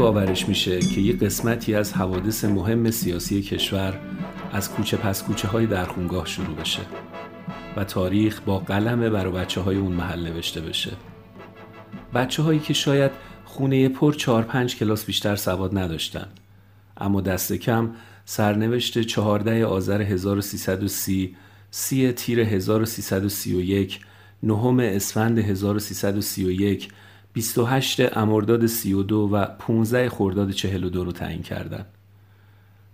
باورش میشه که یه قسمتی از حوادث مهم سیاسی کشور از کوچه پس کوچه های درخونگاه شروع بشه و تاریخ با قلم بر بچه های اون محل نوشته بشه. بچه هایی که شاید خونه پر چهار پنج کلاس بیشتر سواد نداشتن اما دست کم سرنوشت 14 آذر 1330 سی تیر 1331 نهم اسفند 1331 28 امرداد 32 و 15 خرداد 42 رو تعیین کردن.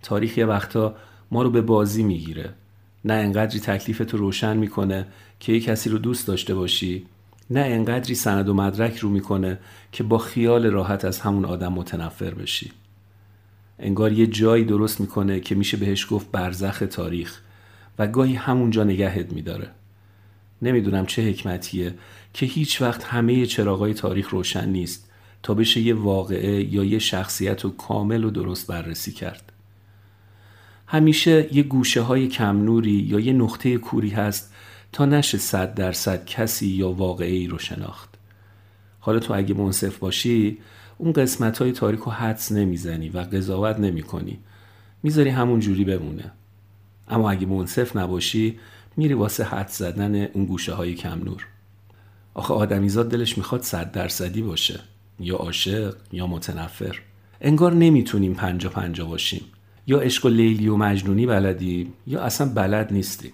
تاریخ یه وقتا ما رو به بازی می‌گیره. نه انقدری تکلیفت رو روشن می‌کنه که یه کسی رو دوست داشته باشی نه انقدری سند و مدرک رو می‌کنه که با خیال راحت از همون آدم متنفر بشی. انگار یه جایی درست می‌کنه که میشه بهش گفت برزخ تاریخ و گاهی همونجا نگهت میداره. نمی‌دونم چه حکمتیه. که هیچ وقت همه چراغای تاریخ روشن نیست تا بشه یه واقعه یا یه شخصیت رو کامل و درست بررسی کرد. همیشه یه گوشه های کم نوری یا یه نقطه کوری هست تا نشه صد درصد کسی یا واقعه ای رو شناخت. حالا تو اگه منصف باشی اون قسمت های تاریخ رو حدس نمی‌زنی و قضاوت نمی کنی می‌ذاری همون جوری بمونه. اما اگه منصف نباشی میری واسه حد زدن اون گوشه های کم نور آخه آدمیزاد دلش می‌خواد صد درصدی باشه. یا عاشق یا متنفر. انگار نمی‌تونیم پنجا پنجا باشیم. یا عشق و لیلی و مجنونی بلدیم یا اصلا بلد نیستیم.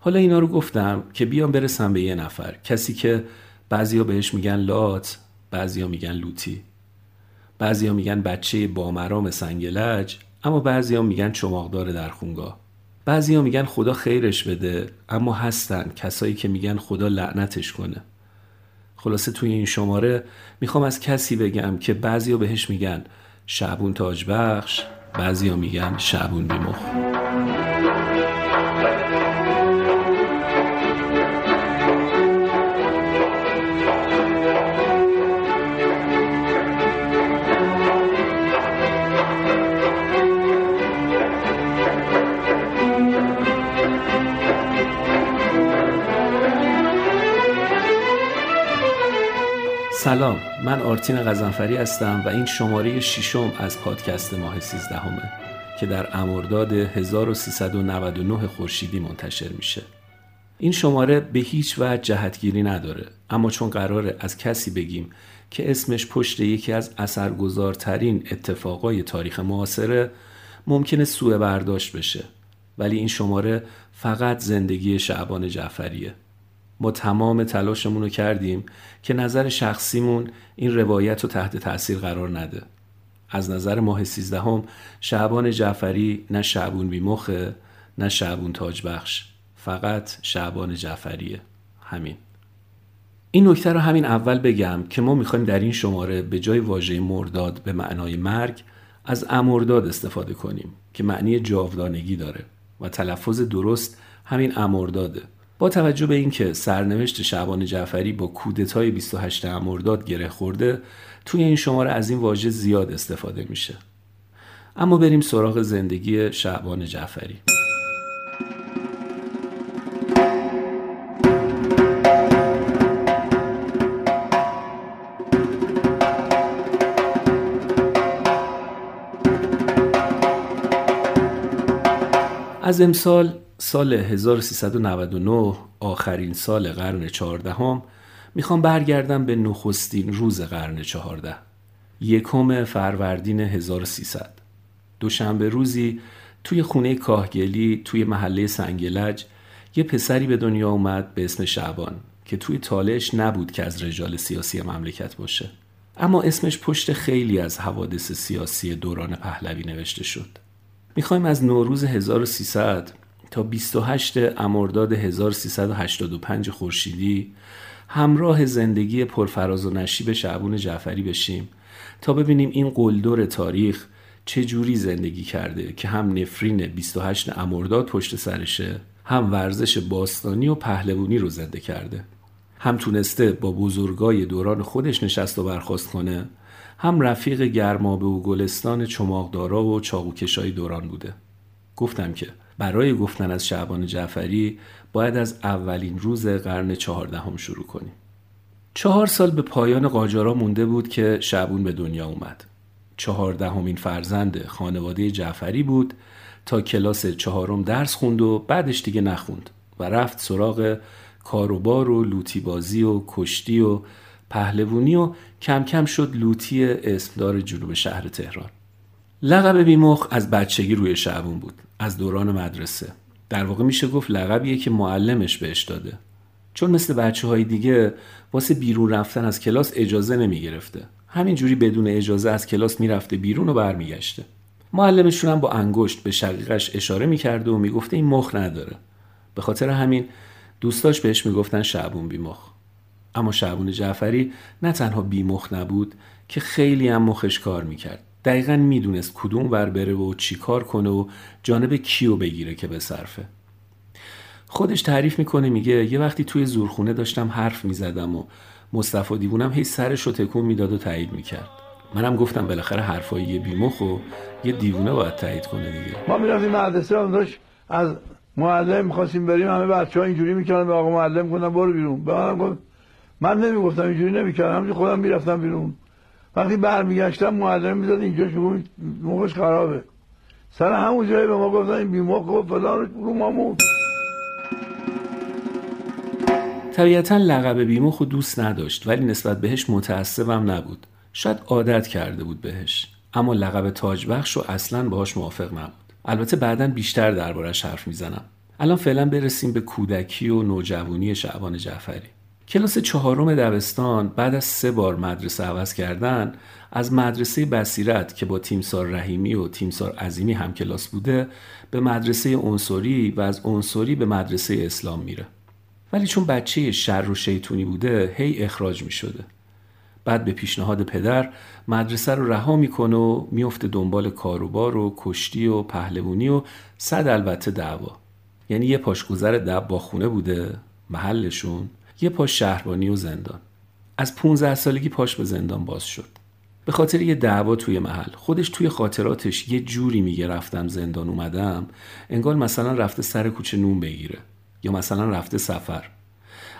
حالا اینا رو گفتم که بیام برسم به یه نفر. کسی که بعضیا بهش میگن لات بعضیا میگن لوتی. بعضیا میگن بچه بامرام سنگلج اما بعضیا میگن چماقدار در خونگاه. بعضیا میگن خدا خیرش بده اما هستن کسایی که میگن خدا لعنتش کنه. خلاصه توی این شماره می‌خوام از کسی بگم که بعضیا بهش میگن شعبون تاجبخش بعضیا میگن شعبون بیمخ. سلام من آرتین غزنفری هستم و این شماره ششم از پادکست ماه 13 همه که در امرداد 1399 خورشیدی منتشر میشه. این شماره به هیچ وجه جهتگیری نداره اما چون قراره از کسی بگیم که اسمش پشت یکی از اثرگذارترین اتفاقای تاریخ معاصره ممکنه سوء برداشت بشه. ولی این شماره فقط زندگی شعبان جعفریه. ما تمام تلاشمون رو کردیم که نظر شخصیمون این روایت رو تحت تاثیر قرار نده. از نظر ماه سیزدهم شعبان جعفری نه شعبون بیمخه نه شعبون تاجبخش فقط شعبان جعفریه. همین. این نکته رو همین اول بگم که ما می‌خوایم در این شماره به جای واژه مرداد به معنای مرگ از امرداد استفاده کنیم که معنی جاودانگی داره و تلفظ درست همین امرداده. با توجه به اینکه سرنوشت شعبان جعفری با کودتای 28 مرداد گره خورده توی این شماره از این واژه زیاد استفاده میشه. اما بریم سراغ زندگی شعبان جعفری. از امسال سال 1399 آخرین سال قرن چهاردهم می‌خوام برگردم به نخستین روز قرن چهارده. یکم فروردین 1300 دوشنبه روزی توی خونه کاهگلی توی محله سنگلج یه پسری به دنیا اومد به اسم شعبان که توی تالش نبود که از رجال سیاسی مملکت باشه. اما اسمش پشت خیلی از حوادث سیاسی دوران پهلوی نوشته شد. می‌خوایم از نوروز 1300 تا 28 امرداد 1385 خورشیدی همراه زندگی پرفراز و نشیب شعبون جعفری بشیم تا ببینیم این قلدر تاریخ چه جوری زندگی کرده که هم نفرین 28 امرداد پشت سرشه هم ورزش باستانی و پهلوانی رو زنده کرده. هم تونسته با بزرگای دوران خودش نشست و برخواست کنه هم رفیق گرمابه و گلستان چماقدارا و چاقوکشای دوران بوده. گفتم که برای گفتن از شعبان جعفری باید از اولین روز قرن چهاردهم شروع کنیم چهار سال به پایان قاجارا مونده بود که شعبون به دنیا اومد. چهاردهمین فرزند خانواده جعفری بود تا کلاس چهارم درس خوند و بعدش دیگه نخوند و رفت سراغ کاروبار و لوتی بازی و کشتی و پهلوونی و کم کم شد لوتی اسمدار جنوب شهر تهران لقب بیمخ از بچگی روی شعبون بود از دوران مدرسه. در واقع میشه گفت لقبیه که معلمش بهش داده. چون مثل بچه های دیگه واسه بیرون رفتن از کلاس اجازه نمی گرفته همینجوری بدون اجازه از کلاس می‌رفته بیرون و برمیگشته. معلمشون هم با انگشت به شقیقش اشاره می‌کرده و می‌گفته این مخ نداره. به خاطر همین دوستاش بهش می‌گفتن شعبون بیمخ اما شعبون جعفری نه تنها بیمخ نبود که خیلی هم مخش کار می‌کرد. دقیقا می‌دونست کدوم ور بره و چی کار کنه و جانب کیو بگیره که به صرفه. خودش تعریف می‌کنه میگه یه وقتی توی زورخونه داشتم حرف می‌زدم و مصطفی دیوونم هی سرش رو تکون می‌داد و تایید می‌کرد. منم گفتم بالاخره حرفای یه بیمخ و یه دیوونه باید تایید کنه دیگه. ما می‌رفتیم مدرسه هم داشت از معلم می‌خواستیم بریم همه بچه ها اینجوری می‌کردن به آقا معلم کنن برو بیرون. به منم گفت من نمی‌گفتم اینجوری نمی‌کردم خودم می‌رفتم بیرون. وقتی برمیگشتم معلم می‌زد اینجا شما موقعش خرابه. سر همون جایی به ما گفتن این بیمخ و فلان رو مامون طبیعتا لقب بیمخ دوست نداشت ولی نسبت بهش متعصبم نبود. شاید عادت کرده بود بهش اما لقب تاجبخش رو اصلا باهاش موافق نبود. البته بعدا بیشتر دربارش حرف می‌زنم. الان فعلا برسیم به کودکی و نوجوانی شعبان جعفری. کلاس چهارم دبستان بعد از سه بار مدرسه عوض کردن از مدرسه بصیرت که با تیمسار رحیمی و تیمسار عظیمی هم کلاس بوده به مدرسه انصوری و از انصوری به مدرسه اسلام میره. ولی چون بچه شر و شیطونی بوده هی اخراج می شده. بعد به پیشنهاد پدر مدرسه رو رها می‌کنه و میفته دنبال کاروبار و کشتی و پهلوونی و صد البته دعوا. یعنی یه پاشگذر دب با خونه بوده محلشون. یه پاش شهربانی و زندان. از 15 سالگی پاش به زندان باز شد. به خاطر یه دعوا توی محل. خودش توی خاطراتش یه جوری میگه رفتم زندان اومدم انگار مثلا رفته سر کوچه نون بگیره یا مثلا رفته سفر.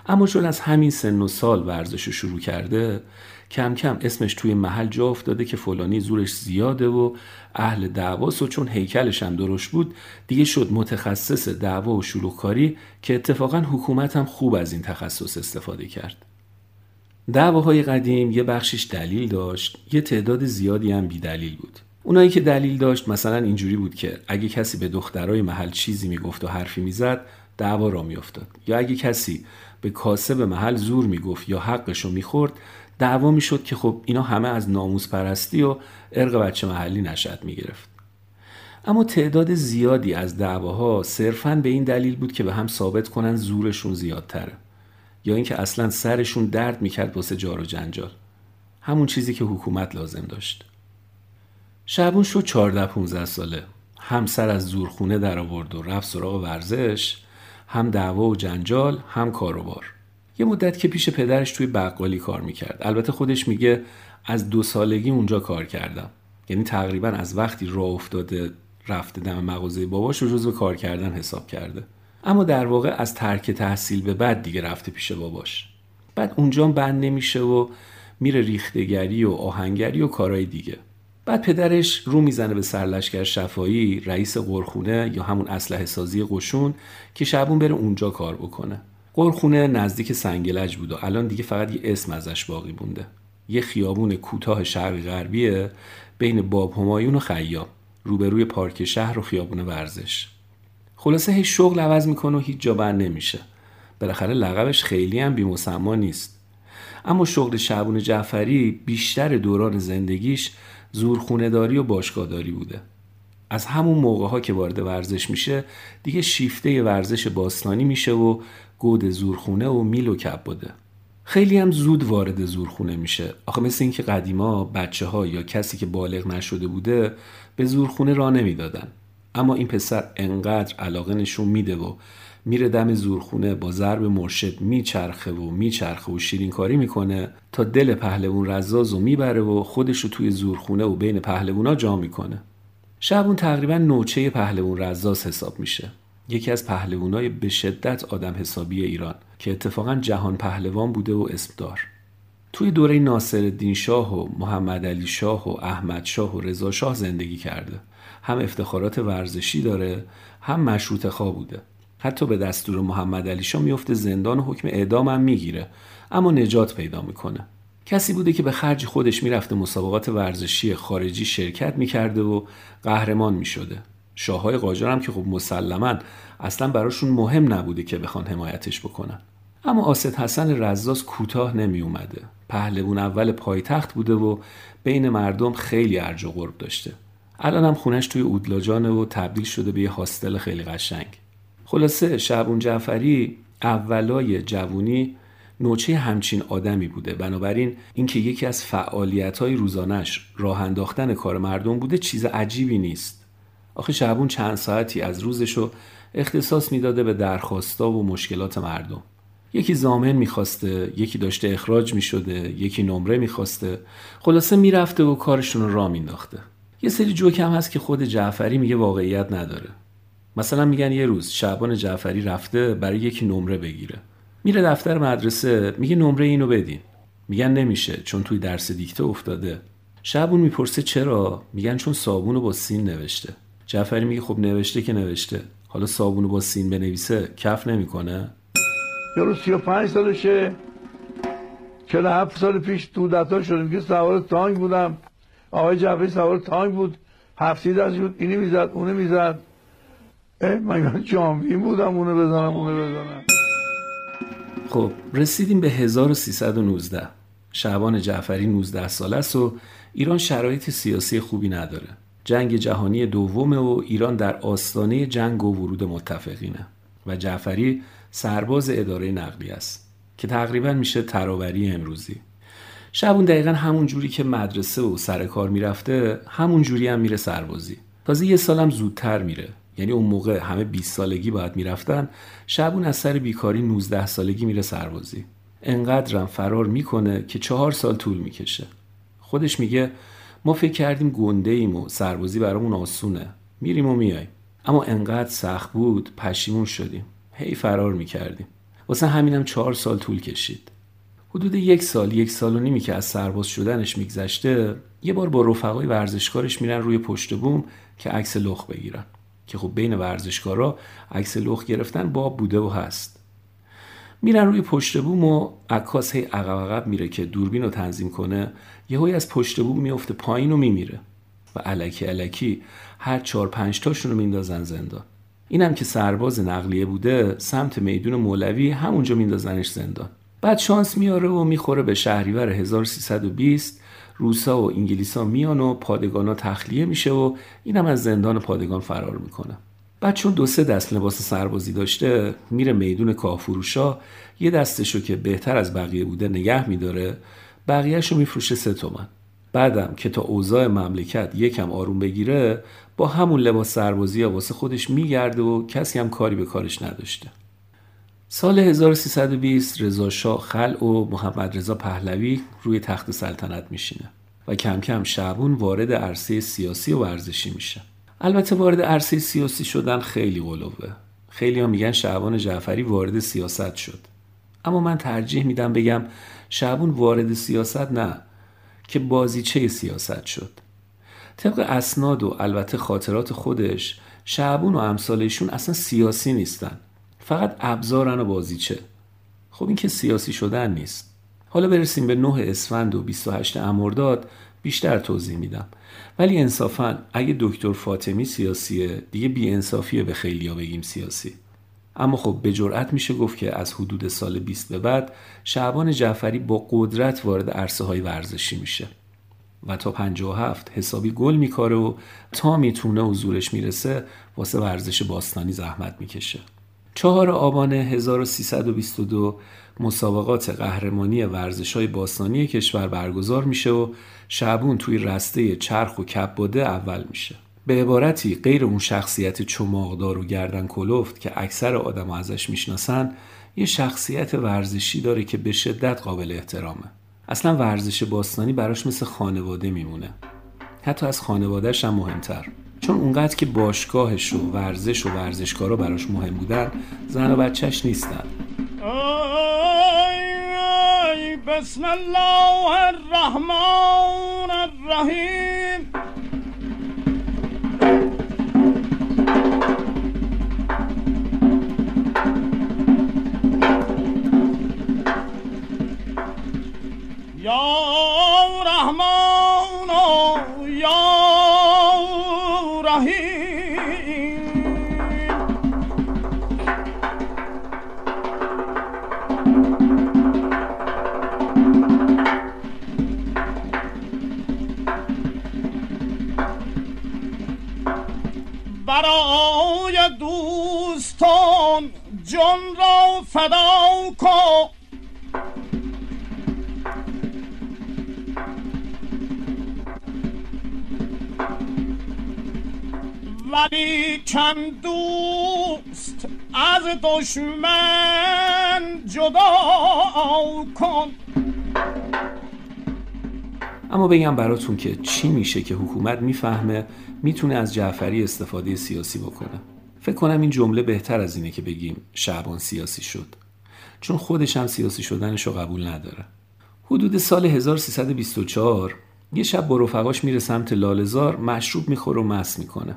اما چون از همین سن و سال ورزش رو شروع کرده کم کم اسمش توی محل جا افتاده که فلانی زورش زیاده و اهل دعواست و چون هیکلش هم درشت بود دیگه شد متخصص دعوا و شلوغکاری که اتفاقا حکومت هم خوب از این تخصص استفاده کرد. دعواهای قدیم یه بخشش دلیل داشت یه تعداد زیادی هم بی دلیل بود. اونایی که دلیل داشت مثلا اینجوری بود که اگه کسی به دخترای محل چیزی می‌گفت و حرفی می‌زد دعوا را میافتاد. یا اگه کسی به کاسب محل زور می‌گفت یا حقش رو می‌خورد دعوا می‌شد که خب اینا همه از ناموس پرستی و ارق بچه محلی نشد می‌گرفت. اما تعداد زیادی از دعواها صرفا به این دلیل بود که به هم ثابت کنن زورشون زیادتره یا اینکه اصلا سرشون درد می‌کرد واسه جار و جنجال. همون چیزی که حکومت لازم داشت. شعبون شد 14 15 ساله. هم سر از زورخونه در آورد و رفت سراغ ورزش. هم دعوا و جنجال هم کاروبار. یه مدت که پیش پدرش توی بقالی کار می‌کرد. البته خودش میگه از دو سالگی اونجا کار کردم. یعنی تقریبا از وقتی راه افتاده رفته دم مغازه باباش رو جزو کار کردن حساب کرده. اما در واقع از ترک تحصیل به بعد دیگه رفته پیش باباش. بعد اونجا بند نمیشه و میره ریختگری و آهنگری و کارهای دیگه. بعد پدرش رو می‌زنه به سرلشکر شفایی رئیس قرخونه یا همون اسلحه سازی قشون که شبون بره اونجا کار بکنه. قرخونه نزدیک سنگلج بود و الان دیگه فقط یه اسم ازش باقی مونده. یه خیابون کوتاه شرقی غربیه بین باب همایون و خیام. روبروی پارک شهر و خیابون ورزش. خلاصه هیچ شغل عوض می‌کنه و هیچ جا بند نمیشه. بالاخره لقبش خیلی هم بیمسما نیست. اما شغل شعبون جعفری بیشتر دوران زندگیش زورخونهداری و باشگاهداری بوده. از همون موقع ها که وارد ورزش میشه دیگه شیفته ورزش باستانی میشه و گود زورخونه و میل و کب بوده خیلی هم زود وارد زورخونه میشه. آخه مثل اینکه قدیما بچه ها یا کسی که بالغ نشده بوده به زورخونه را نمی‌دادن. اما این پسر انقدر علاقه نشون میده و میره دم زورخونه با ضرب مرشد میچرخه و میچرخه و شیرین کاری می‌کنه تا دل پهلوون رزاز و می‌بره و خودش رو توی زورخونه و بین پهلوونا جا می‌کنه. شبون تقریبا نوچه پهلوون رزاز حساب میشه. یکی از پهلوانای به شدت آدم حسابی ایران که اتفاقا جهان پهلوان بوده و اسمدار توی دوره ناصر شاه و محمد علی شاه و احمد شاه و رضا شاه زندگی کرده. هم افتخارات ورزشی داره هم مشروط خواه بوده. حتی به دستور محمد علی شاه میفته زندان و حکم اعدام هم می‌گیره اما نجات پیدا می‌کنه. کسی بوده که به خرج خودش می‌رفته مسابقات ورزشی خارجی شرکت می‌کرده و قهرمان می‌شده. شاههای قاجار هم که خب مسلما اصلا براشون مهم نبوده که بخوان حمایتش بکنن. اما آسد حسن رزاز کوتاه نمی اومده پهلوون اول پایتخت بوده و بین مردم خیلی ارج و قرب داشته. الان هم خونش توی اودلاجانه و تبدیل شده به یه هاستل خیلی قشنگ. خلاصه شعبون جعفری اولای جوونی نوچه همچین آدمی بوده. بنابراین اینکه یکی از فعالیت های روزانش راه انداختن کار مردم بوده چیز عجیبی نیست. آخه شعبون چند ساعتی از روزشو اختصاص می‌داده به درخواستا و مشکلات مردم. یکی زامن می‌خواسته یکی داشته اخراج می‌شده یکی نمره می‌خواسته. خلاصه می‌رفته و کارشون رو را مینداخته یه سری جوک هم هست که خود جعفری میگه واقعیت نداره. مثلا میگن یه روز شعبان جعفری رفته برای یکی نمره بگیره. میره دفتر مدرسه میگه نمره اینو بدین. میگن نمیشه چون توی درس دیکته افتاده. شعبون می‌پرسه چرا؟ میگن چون صابون با سین نوشته. جعفری میگه خب نوشته که نوشته. حالا صابون با سین بنویسه کف نمی‌کنه. یارو 35 سالشه. 47 سال پیش تو دتا شدیم که سوار تانک بودم. آقای جعفری سوار تانک بود. هفتی دست بود. اینی می‌زد اونه می‌زد. من جامعی بودم اونه بزنم اونه بزنم. خب رسیدیم به 1319 شعبان جعفری 19 ساله است و ایران شرایط سیاسی خوبی نداره. جنگ جهانی دومه و ایران در آستانه جنگ و ورود متفقینه و جعفری سرباز اداره نقلی است که تقریبا میشه تراوری امروزی. شبون دقیقا همون جوری که مدرسه و سر کار می‌رفته همون جوری هم میره سربازی. تازه یه سالم زودتر میره. یعنی اون موقع همه 20 سالگی باید می‌رفتن. شبون از سر بیکاری 19 سالگی میره سربازی. انقدرم فرار می‌کنه که چهار سال طول می‌کشه. خودش میگه ما فکر کردیم گنده ایم و سربازی برامون آسونه. میریم و میایم. اما انقدر سخت بود پشیمون شدیم. هی فرار می‌کردیم. واسه همینم چهار سال طول کشید. حدود یک سال یک سال و نیمی که از سرباز شدنش میگذشته یه بار با رفقای ورزشکارش میرن روی پشت بوم که عکس لخ بگیرن. که خب بین ورزشکارا عکس لخ گرفتن باب بوده و هست. میرن روی پشت بوم و عکاس هی عقب عقب میره که دوربین رو تنظیم کنه یهویی از پشت بوم میفته پایین و میمیره و علکی علکی هر چهار پنج تاشون رو میندازن زندان اینم که سرباز نقلیه بوده سمت میدون مولوی همونجا میندازنش زندان بعد شانس میاره و می‌خوره به شهریور 1320 روسا و انگلیسا میان و پادگانا تخلیه میشه و اینم از زندان پادگان فرار می‌کنه. بعد چون دو سه دست لباس سربازی داشته میره میدون کافروشا. یه دستشو که بهتر از بقیه بوده نگه میداره بقیهشو میفروشه سه تومن. بعدم که تا اوضاع مملکت یکم آروم بگیره با همون لباس سربازی ها واسه خودش میگرده و کسی هم کاری به کارش نداشته. سال 1320 رضا شاه خل و محمد رضا پهلوی روی تخت سلطنت میشینه و کم کم شعبون وارد عرصه سیاسی و ورزشی میشه البته وارد عرصه سیاسی شدن خیلی قلوه خیلی ها میگن شعبان جعفری وارد سیاست شد. اما من ترجیح میدم بگم شعبون وارد سیاست نه که بازیچه سیاست شد. طبق اسناد و البته خاطرات خودش شعبون و امثالشون اصلا سیاسی نیستن. فقط ابزارن و بازیچه. خب این که سیاسی شدن نیست. حالا برسیم به 9 اسفند و 28 امرداد. بیشتر توضیح میدم. ولی انصافا اگه دکتر فاطمی سیاسیه دیگه بی انصافیه به خیلیا بگیم سیاسی. اما خب به جرأت میشه گفت که از حدود سال 20 به بعد شعبان جعفری با قدرت وارد عرصه های ورزشی میشه. و تا 57 حسابی گل میکاره و تا می‌تونه و زورش می‌رسه واسه ورزش باستانی زحمت می‌کشه. چهار آبان 1322 مسابقات قهرمانی ورزش های باستانی کشور برگزار میشه و شعبون توی رسته چرخ و کباده اول میشه. به عبارتی غیر اون شخصیت چماقدار و گردن کلفت که اکثر آدم ازش می‌شناسن یه شخصیت ورزشی داره که به شدت قابل احترامه. اصلا ورزش باستانی براش مثل خانواده میمونه. حتی از خانوادهش هم مهمتر. چون اونقدر که باشگاهش و ورزش و ورزشکارا براش مهم بودن زن و بچهش نیستن. بسم الله الرحمن الرحیم یا رحمان جان را فدا کن. ولی چند دوست از دشمن جدا کن. اما بگم براتون که چی میشه که حکومت می‌فهمه می‌تونه از جعفری استفاده سیاسی بکنه. فکر کنم این جمله بهتر از اینه که بگیم شعبان سیاسی شد. چون خودش هم سیاسی شدنش رو قبول نداره. حدود سال 1324 یه شب با رفقاش میره سمت لالزار مشروب می‌خوره و مس می‌کنه.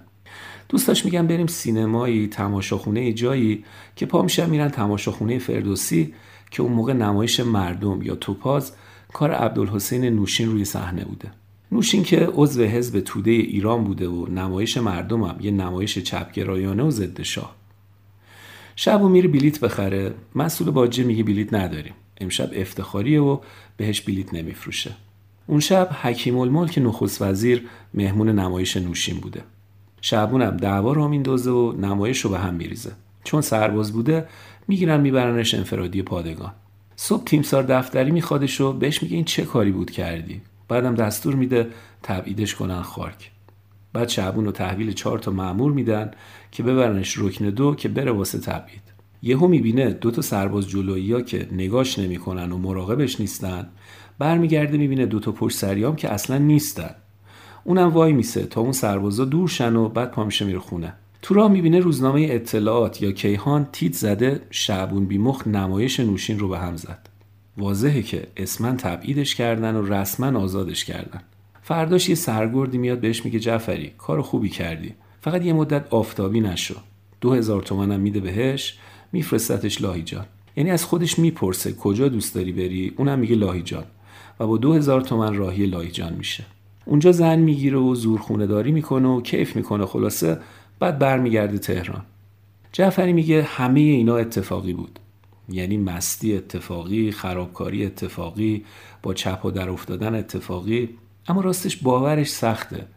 دوستاش میگن بریم سینمایی تماشاخونه جایی که پا میشن میرن تماشاخونه فردوسی که اون موقع نمایش مردم یا توپاز کار عبدالحسین نوشین روی صحنه بوده. نوشین که عضو حزب توده ایران بوده و نمایش مردم هم یه نمایش چپگرایانه و ضد شاه. شب و میره بلیت بخره. مسئول باجه میگه بلیت نداریم. امشب افتخاریه و بهش بلیت نمیفروشه. اون شب حکیم الملک نخست وزیر مهمون نمایش نوشین بوده. شعبون هم دعوا رو میندازه و نمایش رو به هم میریزه. چون سرباز بوده می‌گیرن میبرنش انفرادی پادگان. صبح تیمسار دفتری میخوادش و بهش میگه این چه کاری بود کردی؟ بعدم دستور میده تبعیدش کنن خاک بعد شعبون رو تحویل چهار تا معمور میدن که ببرنش رکن دو که بره واسه تبعید. یهو می‌بینه دو تا سرباز جلویی که نگاش نمی‌کنن و مراقبش نیستن برمیگرده می‌بینه دو تا پشت سریام که اصلا نیستن. اونم وای میسه تا اون سربازا دور شن و بعد پا میشه میره خونه. تو راه می‌بینه روزنامه اطلاعات یا کیهان تیت زده شعبون بیمخ نمایش نوشین رو به هم زد. واضحه که اسمن تبعیدش کردن و رسما آزادش کردن. فرداش یه سرگردی میاد بهش میگه جعفری کار خوبی کردی. فقط یه مدت آفتابی نشو. دو هزار تومنم میده بهش میفرستتش لاهیجان یعنی از خودش می‌پرسه کجا دوست داری بری؟ اونم میگه لاهیجان و با دو هزار تومن راهی لاهیجان میشه. اونجا زن می‌گیره و زورخونه داری می‌کنه و کیف می‌کنه خلاصه بعد برمیگرده تهران. جعفری میگه همه اینا اتفاقی بود. یعنی مستی اتفاقی خرابکاری اتفاقی با چپ و در افتادن اتفاقی. اما راستش باورش سخته.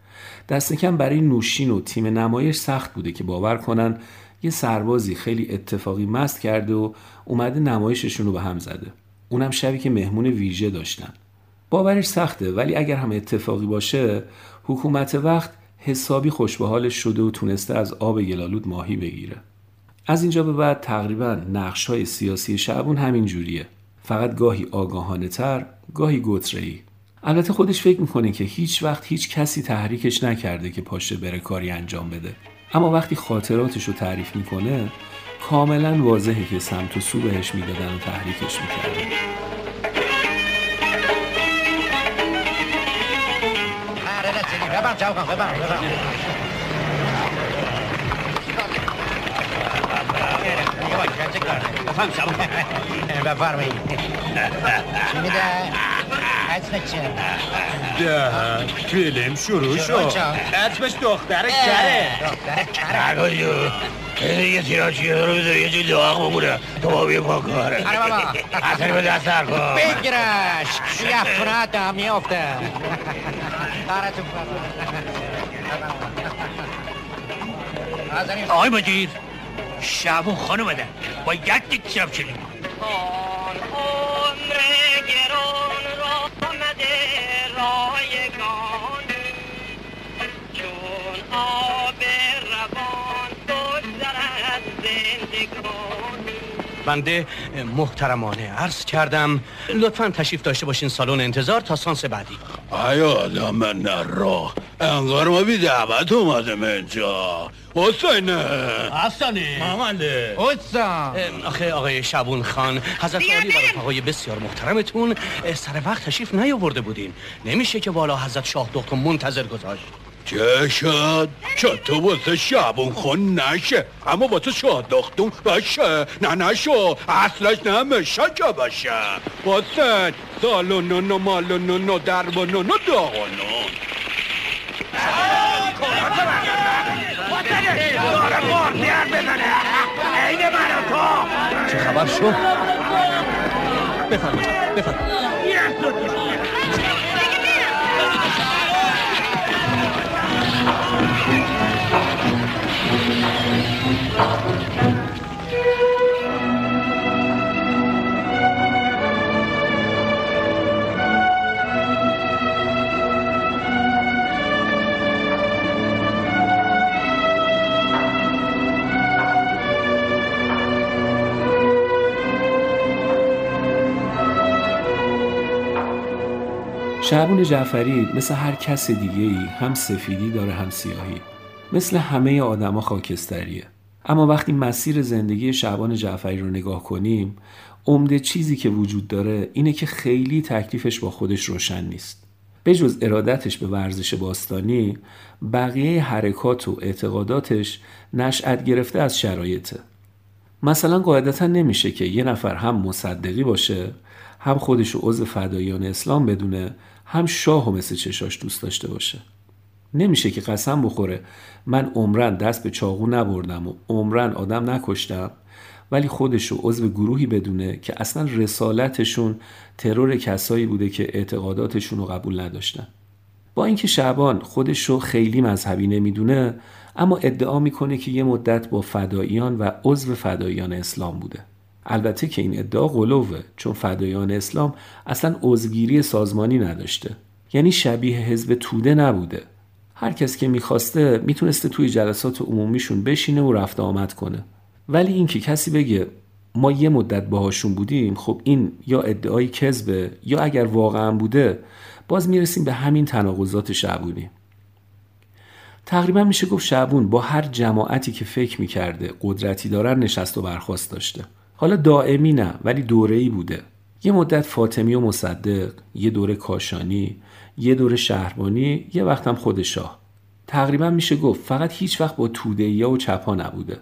دست کم برای نوشین و تیم نمایش سخت بوده که باور کنن یه سربازی خیلی اتفاقی مست کرده و اومده نمایششون رو به هم زده. اونم شبی که مهمون ویژه داشتن. باورش سخته ولی اگر هم اتفاقی باشه حکومت وقت حسابی خوش به شده و تونسته از آب گلالود ماهی بگیره. از اینجا به بعد تقریبا نقش های سیاسی شعبون همین جوریه. فقط گاهی آگاهانه تر گاهی گترهی البته خودش فکر می‌کنه که هیچ وقت هیچ کسی تحریکش نکرده که پاشه بره کاری انجام بده. اما وقتی خاطراتش رو تعریف می‌کنه کاملا واضحه که سمت و سو بهش می‌دادن و تحریکش می‌کردن. بفرمایید چی میده؟ اسم چه؟ ده فیلم شروع شد. اسمش دختر کره دختر کره یه تیراچیه رو بذار یه جای داغ بمونه تو با بیا پا کاره آره بابا اصلی به دست در کن بگیرش یخونه دم میافته آقای مدیر شعبون خانم بده با یک دیک شب چنین آن عمر گران را آمده رایگان چون آب روان بگذرد زندگان بنده محترمانه عرض کردم لطفا تشریف داشته باشین سالن انتظار تا سانس بعدی. ای آدم نرو انگار ما بی دعوت اومدم اینجا. حسینه. حسنی محمده اوتسا آخه آقای شبون خان حضرت عالی و رفقای بسیار محترمتون سر وقت تشریف نیاورده بودین. نمیشه که والا حضرت شاه دختر منتظر گذاشت. چه شد؟ چطور واسه شبون خون نشه. اما واسه شاد دختون باشه. نه نشو. اصلش نمیشه که باشه. حسین سالونونو مالونونو دربانونو داغونون چه خبر شد؟ بفرمایید بفرمایید. شعبون جعفری مثل هر کس دیگه ای هم سفیدی داره هم سیاهی. مثل همه آدما خاکستریه. اما وقتی مسیر زندگی شعبان جعفری رو نگاه کنیم عمده چیزی که وجود داره اینه که خیلی تکلیفش با خودش روشن نیست. به جز ارادتش به ورزش باستانی بقیه حرکات و اعتقاداتش نشأت گرفته از شرایطه. مثلا قاعدتا نمیشه که یه نفر هم مصدقی باشه هم خودش رو عضو فدایان اسلام بدونه هم شاه و مثل چشاش دوست داشته باشه. نمیشه که قسم بخوره. من عمرن دست به چاقو نبردم و عمرن آدم نکشتم. ولی خودش رو عضو گروهی بدونه که اصلا رسالتشون ترور کسایی بوده که اعتقاداتشون رو قبول نداشتن. با اینکه شعبان خودش رو خیلی مذهبی نمی‌دونه اما ادعا می‌کنه که یه مدت با فداییان و عضو فداییان اسلام بوده. البته که این ادعا غلوه چون فدایان اسلام اصلا عضوگیری سازمانی نداشته. یعنی شبیه حزب توده نبوده. هر کس که می‌خواسته می‌تونسته توی جلسات عمومیشون بشینه و رفت آمد کنه. ولی اینکه کسی بگه ما یه مدت باهاشون بودیم خب این یا ادعای کذبه یا اگر واقعا بوده باز می‌رسیم به همین تناقضات شعبونی. تقریبا میشه گفت شعبون با هر جماعتی که فکر می‌کرده قدرتی دارن نشست و برخواست داشته. حالا دائمی نه ولی دوره‌ای بوده. یه مدت فاطمی و مصدق یه دوره کاشانی یه دوره شهربانی یه وقت هم خود شاه. تقریبا میشه گفت فقط هیچ وقت با توده‌ایا و چپا نبوده.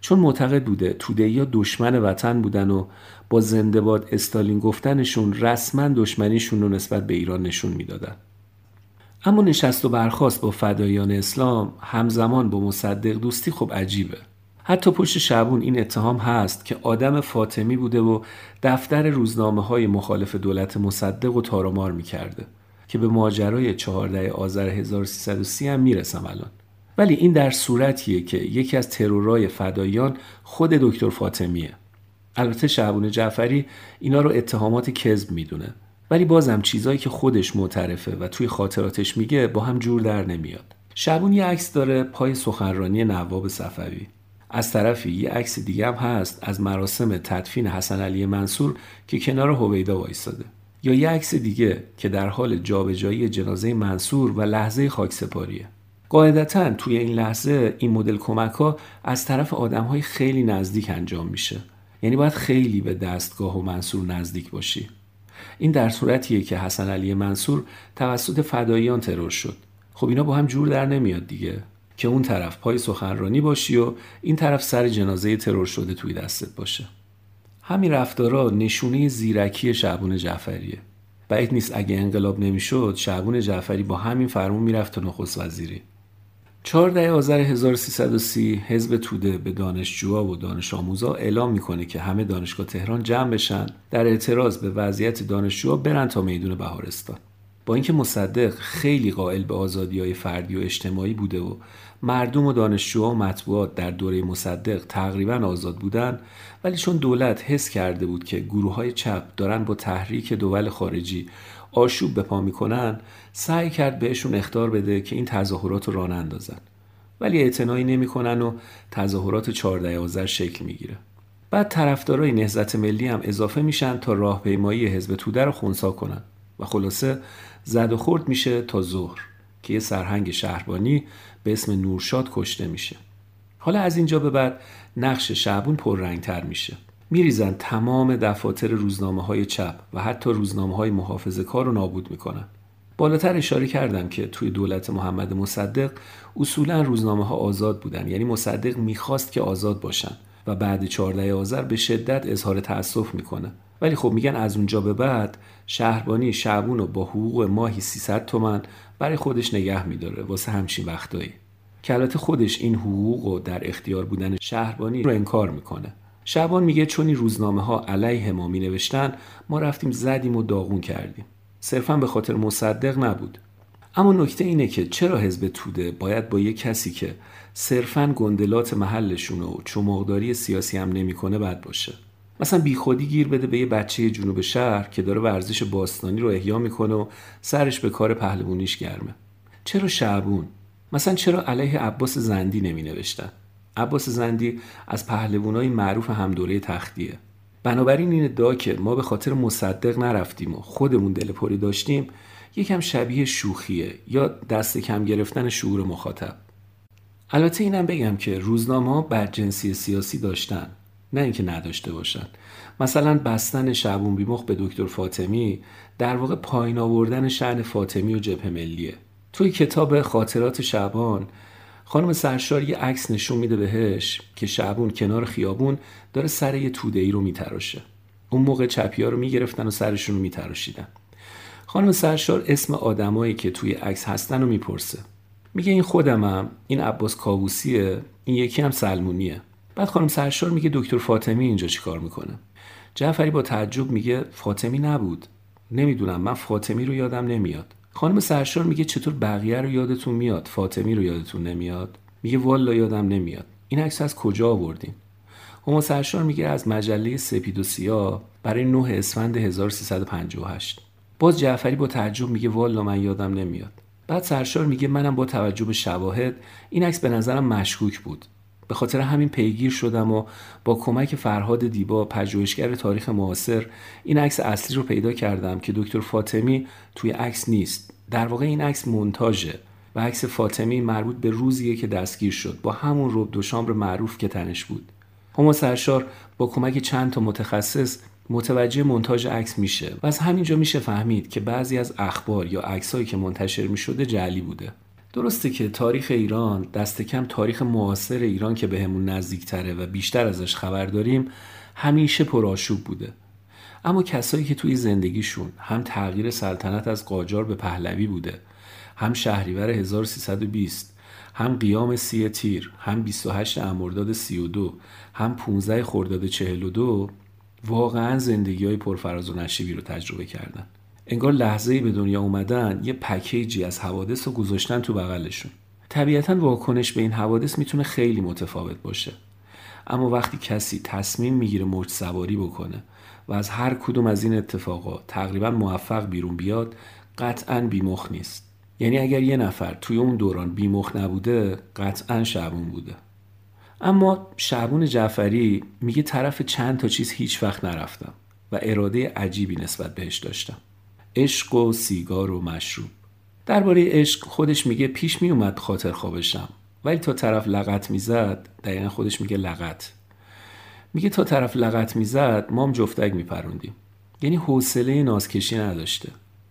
چون معتقد بوده توده‌ایا دشمن وطن بودن و با زنده باد استالین گفتنشون رسما دشمنیشون رو نسبت به ایران نشون می‌دادن. اما نشست و برخواست با فدایان اسلام همزمان با مصدق دوستی خب عجیبه. حتی پشت شعبون این اتهام هست که آدم فاطمی بوده و دفتر روزنامه های مخالف دولت مصدق و تارمار می‌کرده که به ماجرای 14 آذر 1330 هم می‌رسم الان. ولی این در صورتیه که یکی از ترورای فدایان خود دکتر فاطمیه. البته شعبون جعفری اینا رو اتهامات کذب می‌دونه. ولی بازم چیزایی که خودش معترفه و توی خاطراتش میگه با هم جور در نمیاد. شعبون یه عکس داره پای سخنرانی نواب صفوی. از طرفی یه عکس دیگه هم هست از مراسم تدفین حسن علی منصور که کنار هویدا وایستاده. یا یه عکس دیگه که در حال جابجایی جنازه منصور و لحظه خاکسپاریه قاعدتا توی این لحظه این مدل کمک ها از طرف آدم های خیلی نزدیک انجام میشه. یعنی باید خیلی به دستگاه و منصور نزدیک باشی. این در صورتیه که حسن علی منصور توسط فداییان ترور شد. خب اینا با هم جور در نمیاد دیگه. که اون طرف پای سخنرانی باشی و این طرف سر جنازه ترور شده توی دستت باشه. همین رفتارا نشونه زیرکی شعبون جعفریه. بعید نیست اگه انقلاب نمی‌شد شعبون جعفری با همین فرمون می‌رفت تا نخست وزیری. 14 آذر 1330 حزب توده به دانشجوها و دانش آموزا اعلام می‌کنه که همه دانشگاه تهران جمع بشن در اعتراض به وضعیت دانشجوها برن تا میدون بهارستان. با اینکه مصدق خیلی قائل به آزادی های فردی و اجتماعی بوده و مردم و دانشجوها و مطبوعات در دوره مصدق تقریبا آزاد بودن ولی چون دولت حس کرده بود که گروه های چپ دارن با تحریک دول خارجی آشوب به پا می‌کنن سعی کرد بهشون اختار بده که این تظاهرات رو راه اندازن ولی اعتنایی نمی‌کنن و تظاهرات 14 آذر شکل می‌گیره. بعد طرفدارای نهضت ملی هم اضافه میشن تا راهپیمایی حزب توده رو خونسا کنن. و خلاصه زد و خورد میشه تا ظهر که یه سرهنگ شهربانی به اسم نورشاد کشته میشه. حالا از اینجا به بعد نقش شعبون پررنگتر میشه. میریزن تمام دفاتر روزنامه های چپ و حتی روزنامه های محافظه کار رو نابود می‌کنن. بالاتر اشاره کردم که توی دولت محمد مصدق اصولا روزنامه ها آزاد بودن. یعنی مصدق می‌خواست که آزاد باشن و بعد 14 آذر به شدت اظهار تأسف می‌کنه. ولی خب میگن از اونجا به بعد شهربانی شعبون رو با حقوق ماهی 300 تومن برای خودش نگه میداره واسه همچین وقتایی. که البته خودش این حقوق و در اختیار بودن شهربانی رو انکار می‌کنه. شعبان میگه چون این روزنامه ها علیه ما می نوشتن ما رفتیم زدیم و داغون کردیم. صرفا به خاطر مصدق نبود. اما نکته اینه که چرا حزب توده باید با یه کسی که صرفا گندلات محلشون و چماقداری سیاسی هم نمی‌کنه بد باشه؟ مثلا بیخودی گیر بده به یه بچه جنوب شهر که داره ورزش باستانی رو احیا می‌کنه و سرش به کار پهلوونیش گرمه. چرا شعبون؟ مثلا چرا علیه عباس زندی نمی نوشتن عباس زندی از پهلوانای معروف همدوره تختیه. بنابراین این ادعا که ما به خاطر مصدق نرفتیم و خودمون دل پری داشتیم یکم شبیه شوخیه یا دست کم گرفتن شعور مخاطب. البته اینم بگم که روزنامه ها بدجنسی سیاسی داشتن. نه اینکه نداشته باشن. مثلا بستن شعبون بیمخ به دکتر فاطمی در واقع پایین آوردن شعن فاطمی و جبهه ملیه. توی کتاب خاطرات شعبان خانم سرشار یه عکس نشون میده بهش که شعبون کنار خیابون داره سر یه توده ای رو میتراشه. اون موقع چپی ها رو می‌گرفتن و سرشون رو میتراشیدن. خانم سرشار اسم آدمایی که توی عکس هستن رو می‌پرسه. میگه این خودمم این عباس کاووسیه این یکی هم سلمونیه. بعد خانم سرشار میگه دکتر فاطمی اینجا چیکار می‌کنه؟ جعفری با تعجب میگه فاطمی نبود. نمی‌دونم من فاطمی رو یادم نمیاد. خانم سرشار میگه چطور بقیه رو یادتون میاد؟ فاطمی رو یادتون نمیاد؟ میگه والا یادم نمیاد. این عکس از کجا آوردین؟ هما سرشار میگه از مجله سپید و سیاه برای 9 اسفند 1358 باز جعفری با تعجب میگه والا من یادم نمیاد. بعد سرشار میگه منم با توجه به شواهد این عکس به نظرم مشکوک بود. به خاطر همین پیگیر شدم و با کمک فرهاد دیبا پژوهشگر تاریخ معاصر این عکس اصلی رو پیدا کردم که دکتر فاطمی توی عکس نیست. در واقع این عکس مونتاژه و عکس فاطمی مربوط به روزیه که دستگیر شد با همون روب دو شامبر معروف که تنش بود. هما سرشار با کمک چند تا متخصص متوجه مونتاژ عکس میشه و از همینجا میشه فهمید که بعضی از اخبار یا عکسایی که منتشر می‌شده جعلی بوده. درسته که تاریخ ایران دست کم تاریخ معاصر ایران که بهمون به نزدیکتره و بیشتر ازش خبر داریم همیشه پرآشوب بوده. اما کسایی که توی زندگیشون هم تغییر سلطنت از قاجار به پهلوی بوده هم شهریور 1320 هم قیام سی تیر هم 28 امرداد 32 هم 15 خرداد 42 واقعا زندگی های پرفراز و نشیبی رو تجربه کردن. انگار لحظه ای به دنیا اومدن یه پکیجی از حوادث رو گذاشتن تو بغلشون. طبیعتا واکنش به این حوادث می‌تونه خیلی متفاوت باشه. اما وقتی کسی تصمیم می‌گیره موج سواری بکنه و از هر کدوم از این اتفاقا تقریبا موفق بیرون بیاد قطعا بیمخ نیست. یعنی اگر یه نفر توی اون دوران بیمخ نبوده قطعا شعبون بوده. اما شعبون جعفری میگه طرف چند تا چیز هیچ وقت نرفتم و اراده عجیبی نسبت بهش داشتم. عشق و سیگار و مشروب. درباره عشق خودش میگه پیش میومد خاطر خوابشم. ولی تا طرف لغت می‌زد دقیقا خودش میگه لغت. میگه تا طرف لغت می‌زد مام جفتک میپروندیم. یعنی حوصله نازکشی نداشته.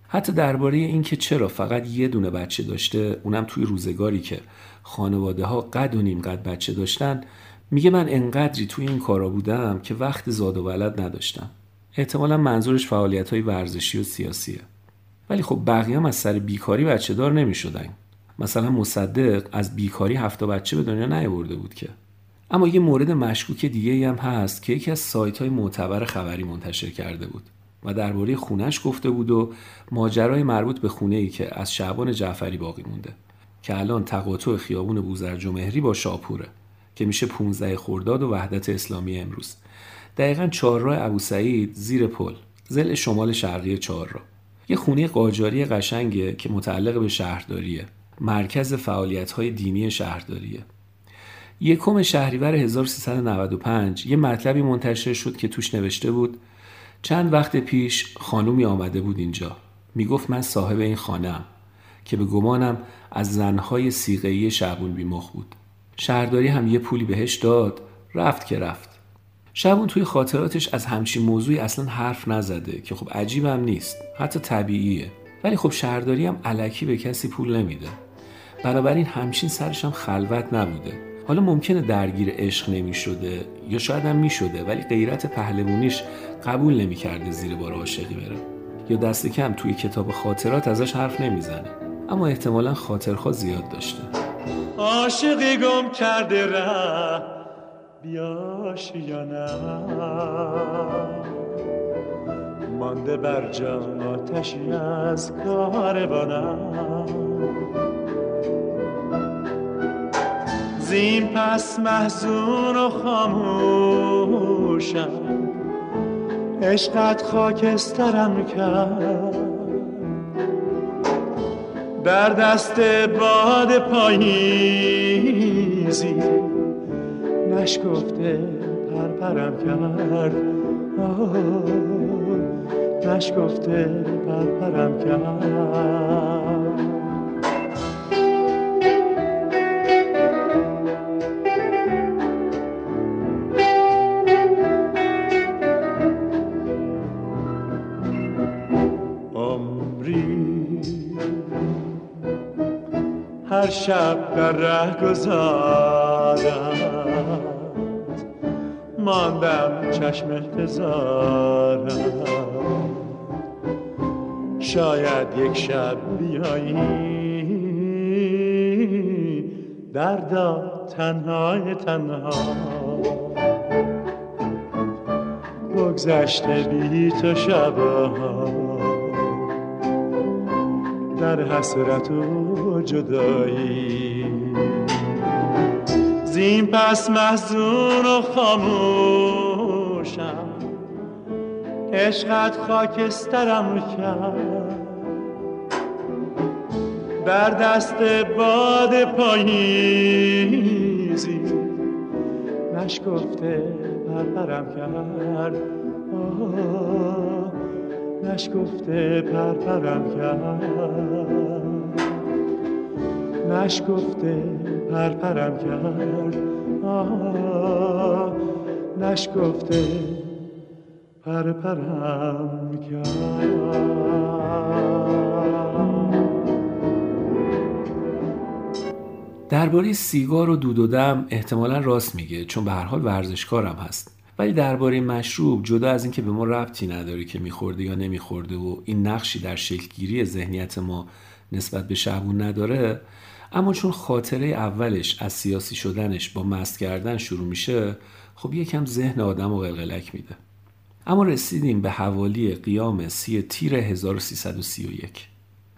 حتی درباره اینکه چرا فقط یه دونه بچه داشته اونم توی روزگاری که خانواده ها قد و نیم قد بچه داشتن میگه من انقدری توی این کارا بودم که وقت زاد و ولد نداشتم. احتمالا منظورش فعالیت های ورزشی و سیاسیه. ولی خب بقیه هم از سر بیکاری بچه دار نمی شدن. مثلا مصدق از بیکاری هفته بچه به دنیا نیاورده بود که. اما یه مورد مشکوک دیگه هم هست که یکی از سایت های معتبر خبری منتشر کرده بود و درباره خونش گفته بود و ماجرای مربوط به خونه ای که از شعبان جعفری باقی مونده که الان تقاطع خیابون بوزرج و مهری با شاپوره که میشه 15 خرداد و وحدت اسلامی امروز. دقیقا چهارراه ابو سعید زیر پل زل شمال شرقی چهارراه. یه خونه قاجاری قشنگه که متعلق به شهرداریه. مرکز فعالیت های دینی شهرداریه. یکم شهریور 1395 یه مطلبی منتشر شد که توش نوشته بود چند وقت پیش خانومی آمده بود اینجا. می‌گفت من صاحب این خانم که به گمانم از زنهای سیغهی شعبون بیمخ بود. شهرداری هم یه پولی بهش داد رفت که رفت. شبون توی خاطراتش از همچین موضوعی اصلا حرف نزده که خب عجیبم نیست. حتی طبیعیه. ولی خب شهرداری هم علکی به کسی پول نمیده. بنابراین همچین سرش هم خلوت نبوده. حالا ممکنه درگیر عشق نمی شده یا شاید هم می شده ولی غیرت پهلوونیش قبول نمی کرده زیر بار عاشقی بره. یا دست کم توی کتاب خاطرات ازش حرف نمی‌زنه. اما احتمالا خاطرخوا زیاد داشته. عاشقی گم کرده ره بیاش یا نه؟ مانده بر جا آتشی از کاروانم زین پس محزون و خاموشم عشقت خاکسترم کرد. در دست باد پاییزی نشکفته پرپرم کرد. آه، نشکفته پرپرم کرد. هر شب در ره گذارم ماندم چشم انتظارم شاید یک شب بیایی. دردا تنهای تنها. بگذشته بی تو شبها. در حسرت و جدایی. زین پس محزون و خاموشم. عشقت خاکسترم کرد. در دست باد پاییزی نشکفته پرپرم کرد. نشکفته پرپرم کرد. نشکفته پرپرم کرد. آه، نشکفته پرپرم کرد. درباره سیگار و دود و دم احتمالا راست میگه چون به هر حال ورزشکارم هست. ولی درباره مشروب جدا از اینکه به ما ربطی نداره که میخورده یا نمیخورده و این نقشی در شکلگیری ذهنیت ما نسبت به شبون نداره اما چون خاطره اولش از سیاسی شدنش با مست کردن شروع میشه خب یکم ذهن آدم و قلقلک میده. اما رسیدیم به حوالی قیام سی تیر 1331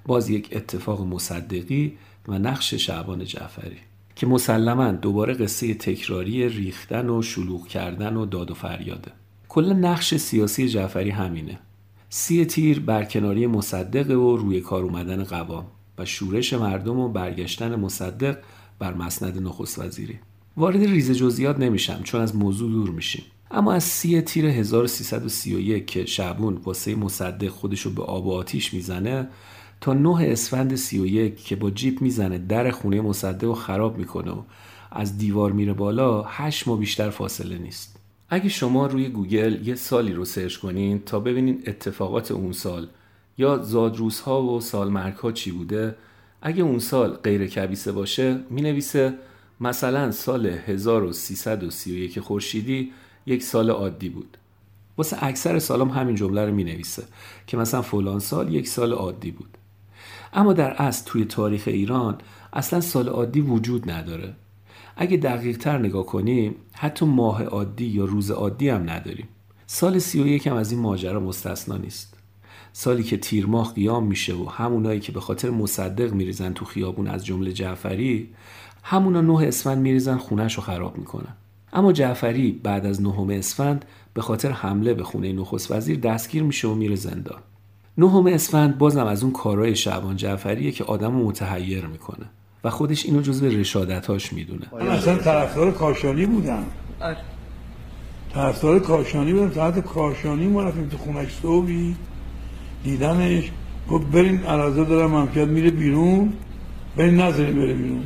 باز یک اتفاق مصدقی و نقش شعبان جعفری که مسلما دوباره قصه تکراری ریختن و شلوغ کردن و داد و فریاده. کل نقش سیاسی جعفری همینه. سی تیر برکناری مصدق و روی کار اومدن قوام. و شورش مردم و برگشتن مصدق بر مسند نخست وزیری. وارد ریز جزئیات نمیشم چون از موضوع دور میشیم. اما از سی تیر 1331 که شعبون واسه مصدق خودشو به آب و آتیش می‌زنه تا 9 اسفند 31 که با جیپ می‌زنه در خونه مصدق رو خراب می‌کنه و از دیوار میره بالا 8 ماه بیشتر فاصله نیست. اگه شما روی گوگل یه سالی رو search کنین تا ببینین اتفاقات اون سال یا زادروزها و سالمرگها چی بوده؟ اگه اون سال غیر کبیسه باشه می‌نویسه مثلا سال 1331 خورشیدی یک سال عادی بود. واسه اکثر سالام همین جمله رو می‌نویسه که مثلا فلان سال یک سال عادی بود. اما در اصل توی تاریخ ایران اصلا سال عادی وجود نداره. اگه دقیق تر نگاه کنیم حتی ماه عادی یا روز عادی هم نداریم. سال سی و یک هم از این ماجرا مستثنا نیست. سالی که تیر ماه قیام میشه و همونایی که به خاطر مصدق میریزن تو خیابون از جمله جعفری همونا نه اسفند میریزن خونش رو خراب می‌کنن. اما جعفری بعد از نهم اسفند به خاطر حمله به خونه نخست وزیر دستگیر میشه و میره زندان. نهم اسفند بازم از اون کارهای شعبان جعفریه که آدم رو متحیر می‌کنه و خودش اینو جزو رشادتاش می‌دونه. من اصلا طرفدار کاشانی بودم آره. طرفدار کاشانی بودم ساعت کاشانی ما رفتیم تو خونش صبحی دیدنش گفت برین عرضه دارم ممکن میره بیرون برین نظرین بره بیرون.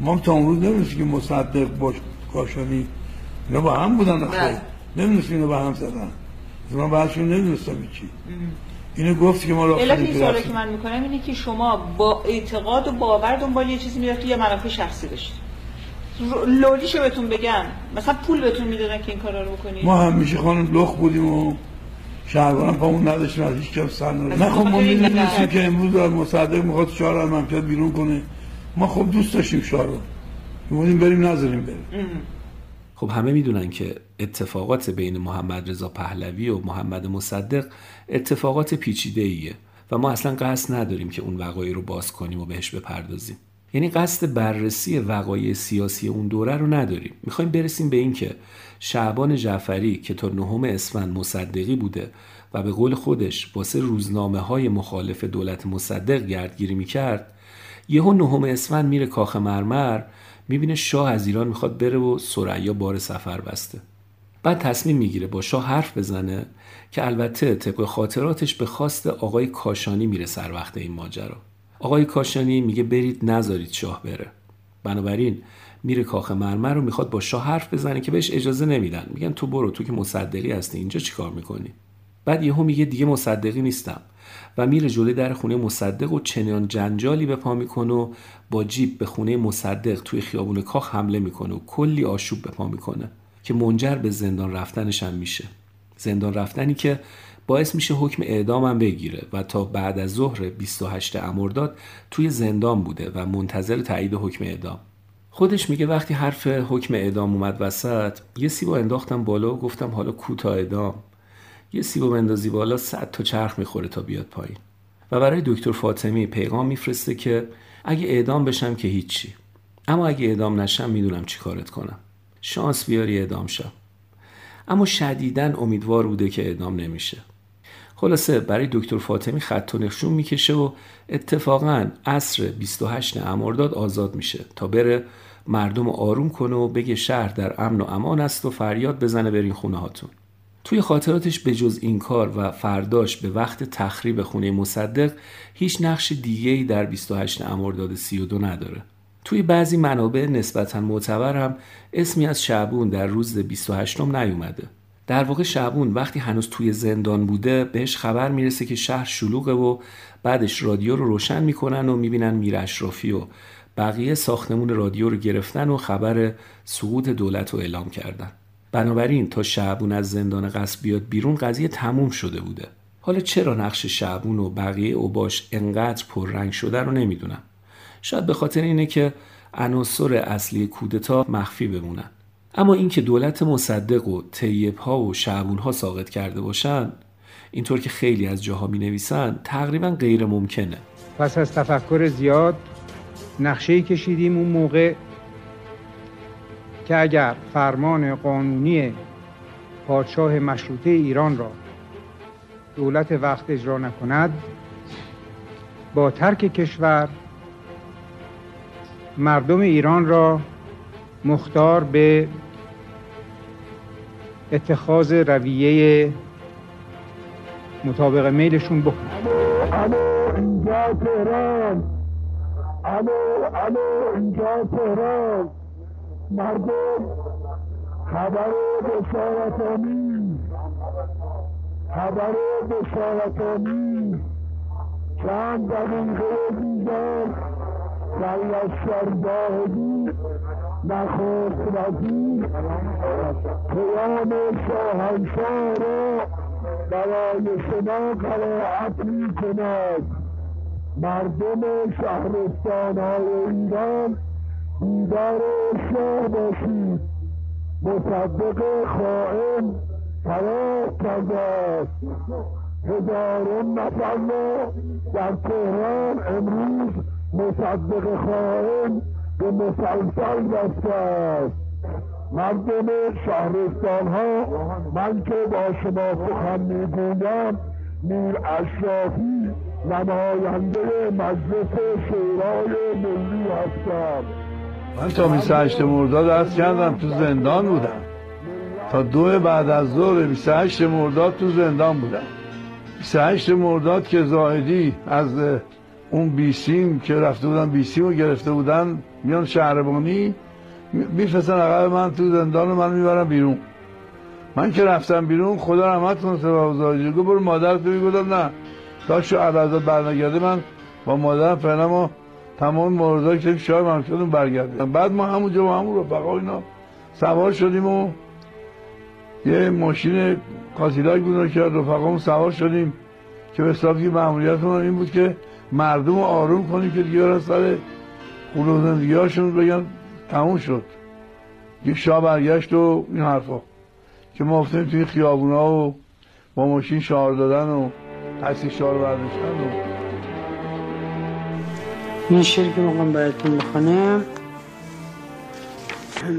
ما تا اون روز نمی‌دونستیم که مصدق باش کاشانی. اینا با هم بودن بله. خب نمی‌دونستیم اینا با هم زدن. من بعدشون نمی‌دونستم چی. اینو گفت که ما را علت سوالی. که من می‌کنم اینه که شما با اعتقاد و باور دنبال یه چیزی می‌رفتی یا منافع شخصی داشتی؟ ر- لولیشو بهتون بگم. مثلا پول بهتون می‌دادن که این کارا رو بکنید ما همیشه خانم لخ بودیم و شهربان پامون نداشتیم از هیچ کس سر نداشتیم. نه خب ما می‌دونستیم که امروز مصدق می‌خواد شاه رو از مملکت بیرون کنه. ما خب دوست داشتیم شاه رو بودیم بریم نذاریم بریم. خب همه می‌دونن که اتفاقات بین محمد رضا پهلوی و محمد مصدق اتفاقات پیچیده ایه و ما اصلا قصد نداریم که اون وقایع رو باز کنیم و بهش بپردازیم. یعنی قصد بررسی وقایع سیاسی اون دوره رو نداریم. می‌خوایم برسیم به این که شعبان جعفری که تا نهم اسفند مصدقی بوده و به قول خودش واسه روزنامه های مخالف دولت مصدق گردگیری می‌کرد یهو نهم اسفند میره کاخ مرمر می‌بینه شاه از ایران می‌خواد بره و سریا بار سفر بسته. بعد تصمیم می‌گیره با شاه حرف بزنه که البته طبق خاطراتش به خواست آقای کاشانی میره سر وقت این ماجرا. آقای کاشانی میگه برید نذارید شاه بره. بنابراین میره کاخ مرمر رو می‌خواد با شاه حرف بزنه که بهش اجازه نمیدن. میگن تو برو تو که مصدقی هستی اینجا چیکار می‌کنی؟ بعد یهو میگه دیگه مصدقی نیستم. و میره جلوی در خونه مصدق و چنان جنجالی به پا می‌کنه و با جیب به خونه مصدق توی خیابون کاخ حمله می‌کنه و کلی آشوب به پا می‌کنه که منجر به زندان رفتنش هم میشه. زندان رفتنی که باعث میشه حکم اعدامم بگیره و تا بعد از ظهر 28 امرداد توی زندان بوده و منتظر تایید حکم اعدام. خودش میگه وقتی حرف حکم اعدام اومد وسط یه سیبو انداختم بالا و گفتم حالا کوتا اعدام؟ یه سیبو بندازی بالا صد تا چرخ می‌خوره تا بیاد پایین. و برای دکتر فاطمی پیغام میفرسته که اگه اعدام بشم که هیچی. اما اگه اعدام نشم می‌دونم چی کارت کنم. شانس بیاری اعدام شم. اما شدیداً امیدوار بوده که اعدام نمیشه. خلاصه برای دکتر فاطمی خط و نشون می‌کشه و اتفاقا عصر 28 امرداد آزاد میشه تا بره مردم رو آروم کنه و بگه شهر در امن و امان است و فریاد بزنه برین خونه هاتون. توی خاطراتش به جز این کار و فرداش به وقت تخریب خونه مصدق هیچ نقش دیگه‌ای در 28 امرداد 32 نداره. توی بعضی منابع نسبتا معتبر هم اسمی از شعبون در روز 28 نیومده. در واقع شعبون وقتی هنوز توی زندان بوده بهش خبر می‌رسه که شهر شلوغه و بعدش رادیو رو روشن می‌کنن و می‌بینن میر اشرافی و بقیه ساختمون رادیو رو گرفتن و خبر سقوط دولت رو اعلام کردن. بنابراین تا شعبون از زندان قصد بیاد بیرون قضیه تموم شده بوده. حالا چرا نقش شعبون و بقیه اوباش انقدر پررنگ شده رو نمی‌دونم. شاید به خاطر اینه که عناصر اصلی کودتا مخفی بمونن. اما اینکه دولت مصدق و طیب ها و شعبون ها ساقط کرده باشن اینطور که خیلی از جاها می نویسن تقریبا غیر ممکنه پس از تفکر زیاد نقشه کشیدیم اون موقع که اگر فرمان قانونی پادشاه مشروطه ایران را دولت وقت اجرا نکند با ترک کشور مردم ایران را مختار به اتخاذ رویه مطابق میلشون بکنند. الو الو اینجا تهران. مردم خبر بشارت آمیز خبر بشارت آمیز چند دقیقه دیگر در لشکرگاهی نخست وزیر پیام شاهنشاه را برای شما قرائت می کند مردم شهرستان های ایران دیدار شاه باشید. مصدق خائن فرار کرده است. هزاران نفر در تهران امروز مصدق خائن به مسلسل بسته است. مردم شهرستان ها من که با شما سخن می‌گویم میر اشرافی نماینده مجلس شورای ملی هستم. من تا 28 مرداد از کردم تو زندان بودم. تا دو بعد از ظهر 28 مرداد تو زندان بودم. 28 مرداد که زاهدی از اون بیسیم که رفته بودن بیسیم رو گرفته بودن میان شهربانی میفرستن عقب من تو زندان رو من می‌برم بیرون. من که رفتم بیرون خدا رحمت کنه سبب زاهدی. گفت برو مادر تو گفتم نه. تا شو علاوه برنگرده من با مادرم فعلا ما تمام موردایی که شاید شدیم برگردیم. بعد ما همونجا با همون رفقا اینا سوار شدیم و یه ماشین کاسیلاک بود که رفقامون سوار شدیم که به حساب که مأموریتمون این بود که مردم رو آروم کنیم که دیگه سر خونه و زندگی هاشون بگن تموم شد. یه شاه برگشت و این حرفا که ما افتیم توی خیابونا و با ماشین شعار دادن و تاکسی شعار برداشتن و این شعر که می‌خوام براتون بخونم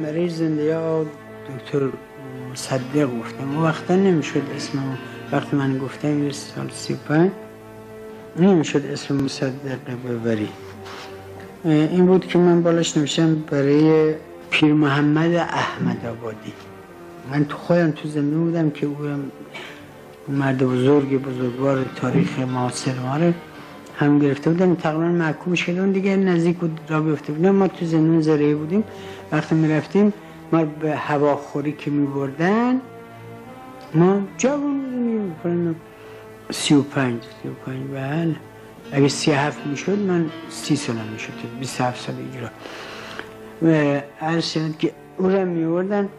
برای زنده دکتر مصدق گفتم. و وقتا نمی‌شد اسمم وقتی من گفتم یه سال سی پنج نمی‌شد اسم مصدق ببری. این بود که من بالاش نمیشم برای پیر محمد احمد آبادی من تو خودم تو زنده بودم که او مرد بزرگ بزرگوار تاریخ معاصر ما رو هم گرفته بودن. تقریبا محکوم شده اون دیگه نزدیک بود را بیفته بودن. ما تو زندون زرعی بودیم. وقتی می رفتیم ما به هواخوری که می بردن ما جوان بودیم. سی و پنج سی و پنج بله. اگه سی هفت می شد من سی سالم می شد بیس هفت سال اجرا. و عرض شد که او را می بردن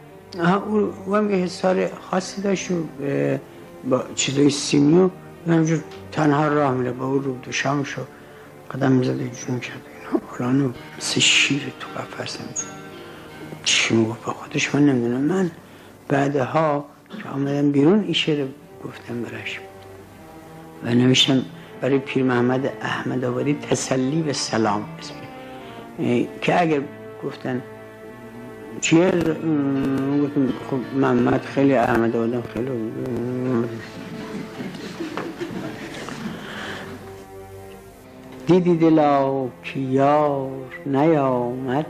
او هم حسار خاصی داشت و با چیزای سیمی و همجور تنها راه میره. با او رو دو شو قدم می‌زده جون کرد اینا مثل شیر تو قفص چی می‌گفت؟ با خودش من نمی‌دونم. من بعدها که آمدم بیرون این شعر گفتم برش و نوشتم برای پیر محمد احمد آبادی تسلی و سلام. اسمی که اگر گفتن چیه؟ خب محمد خیلی احمد آبادم خیلی دیدی دلا که یار نیامد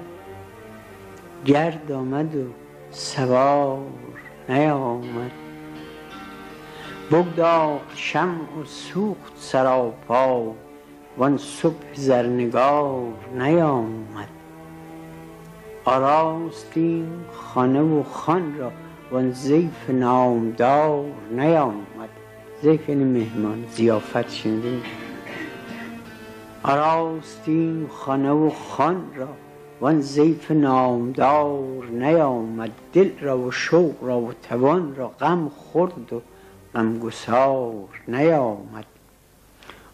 گرد آمد و سوار نیامد. بگداخت شمع و سوخت سراپا وان صبح زرنگار نیامد. آراستیم خانه و خان را وان زیف نامدار نیامد. زیف یعنی مهمان زیافت شنیدیم آراستیم خانه و خان را وان زیف نامدار نیامد. دل را و شوق را و توان را غم خورد و غمگسار نیامد.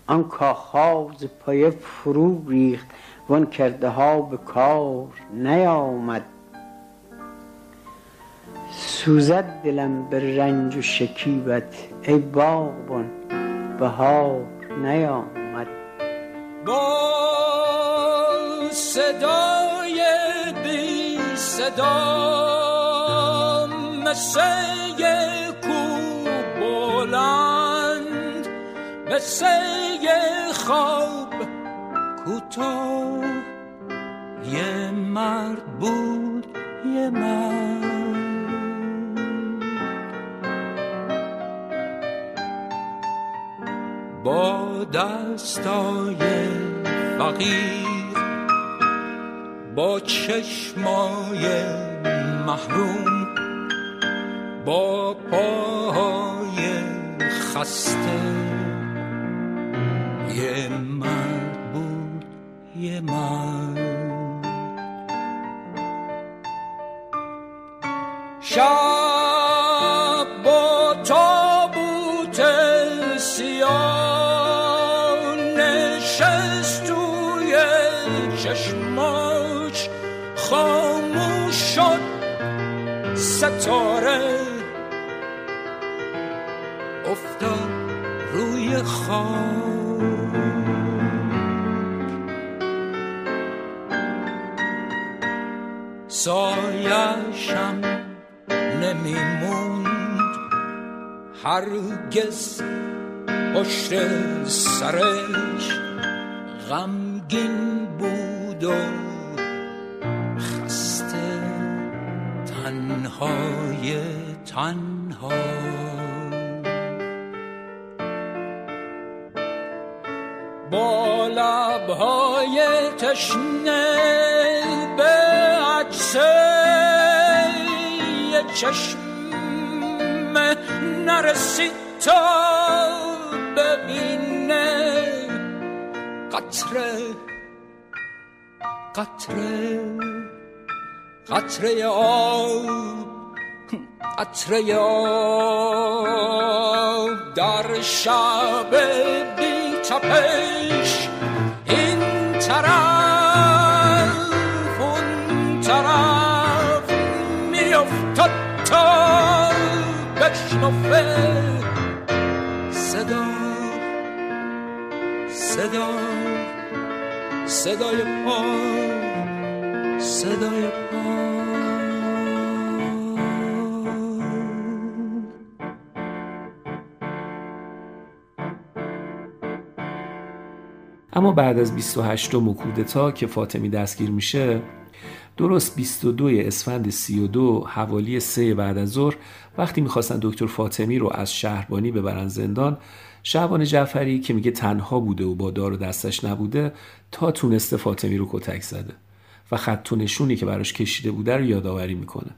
آن کاخها ز پایه فرو ریخت. وان کرده ها به کار نیامد. سوزد دلم به رنج و شکیبت ای باغبان بهار نیامد. با صدای بی صدا مثل کو بلند مثل خواب کوتاه. یه مرد بود یه مرد. با دستای فقیر با چشمای محروم با پاهای خسته. یه مرد بود یه مرد. شب با تابوت سیاه نشست توی چشماش خاموش شد ستاره. افتاد روی خاک. سایشم نمیموند هرگز پشت سرش غمگین بود و خسته. تنهای تنها. با لبهای تشنه به عکس یه چشم نرسید تا ببینه قطره قطره قطره آب قطره آب در شب بی تپش بشنفه صدا صدا صدای پا اما بعد از 28 کودتا که فاطمی دستگیر میشه درست 22 اسفند 32 حوالی سه بعد از ظهر وقتی می‌خواستن دکتر فاطمی رو از شهربانی ببرن زندان شعبان جعفری که میگه تنها بوده و با دار و دستش نبوده تا تونسته فاطمی رو کتک زده و خط نشونی که براش کشیده بوده رو یادآوری می‌کنه.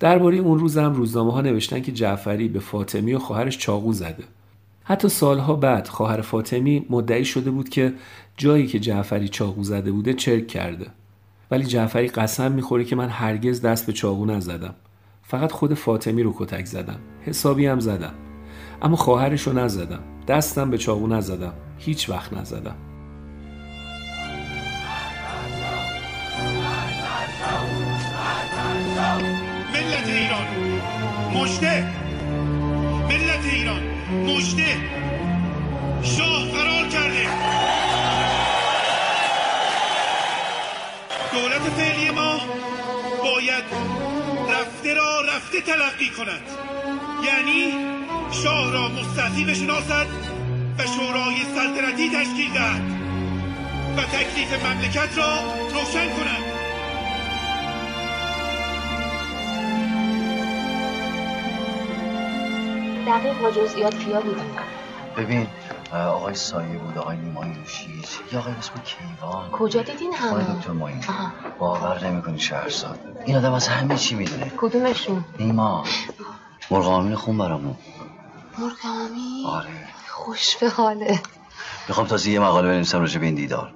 درباره اون روز هم روزنامه ها نوشتن که جعفری به فاطمی و خواهرش چاقو زده. حتی سالها بعد خواهر فاطمی مدعی شده بود که جایی که جعفری چاقو زده بوده چرک کرده. ولی جعفری قسم می‌خوره که من هرگز دست به چاقو نزدم. فقط خود فاطمی رو کتک زدم. حسابی هم زدم. اما خواهرش رو نزدم. دستم به چاقو نزدم. هیچ وقت نزدم. ملت ایران. مجده ملت ایران. مجده شاه فرار کرده. دولت فعلی ما باید رفته را رفته تلقی کند. یعنی شاه را مستعفی بشناسد و شورای سلطنتی تشکیل دهد و تکلیف مملکت را روشن کند. دقیق با جزئیات کیا بودن ببین آقای سایه بود آقای نیمای روشیج یا آقای اسم کیوان کجا دیدین آقای همه؟ دکتر معین آها. باور نمی‌کنی شهرزاد این آدم از همه چی می‌دونه. کدومشون؟ نیما. مرغ آمین خون برامون. مرغامی آره. خوش به حاله. می‌خوام تازه یه مقاله بنویسم راجع به این دیدار.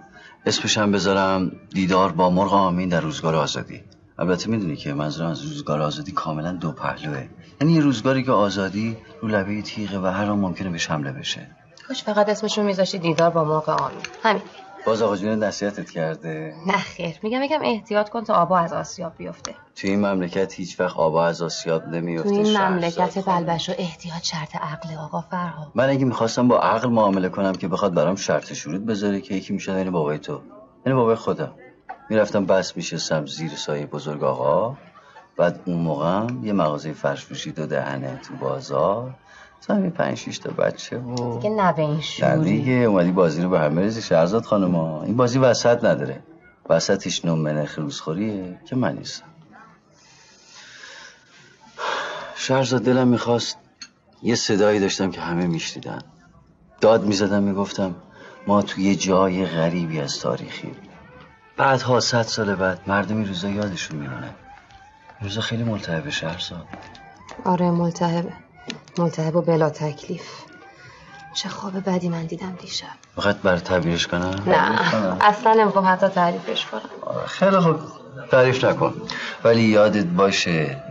اسمش هم بذارم دیدار با مرغ آمین در روزگار آزادی. البته می‌دونی که منظورم از روزگار آزادی کاملا دو پهلوه. یعنی یه روزگاری که آزادی رو لبه تیغه و هر آن ممکنه بهش حمله بشه. کاش فقط اسمشون میذاشتی دیدار با مرغ آمین همین. باز آقا جون نصیحتت کرده. نه خیر. میگم یکم احتیاط کن تا آبا از آسیاب بیفته. توی این مملکت هیچ وقت آبا از آسیاب نمیفته تو این. مملکت بلبش و احتیاط شرط عقل آقا فرها من اگه می‌خواستم با عقل معامله کنم که بخواد برام شرط شروط بذاره که یکی می‌شد یعنی بابای تو. یعنی بابای خودم. می‌رفتم بس میشستم زیر سایه بزرگ آقا. بعد اون موقع هم یه مغازه فرش پوشی دو دهنه تو بازار. تو هم یه پنج شیش تا بچه و دیگه نه به این شوری. دیگه اومدی بازی رو به هم بریزی شهرزاد خانما این بازی وسط نداره. وسطش نوم روزخوریه که من نیستم. شهرزاد دلم می‌خواست یه صدایی داشتم که همه میشنیدن. داد می‌زدم می‌گفتم ما توی یه جای غریبی از تاریخی. بعدها صد سال بعد مردم روزا یادشون میمونه. روزا خیلی ملتهب شهرزاد. آره ملتهبه. ملتهب و بلا تکلیف. چه خواب بدی من دیدم دیشب. فقط بر تعبیرش کنم؟ نه. اصلا نمی‌خوام حتی تعریفش کنم. خیلی خوب. تعریف نکن. ولی یادت باشه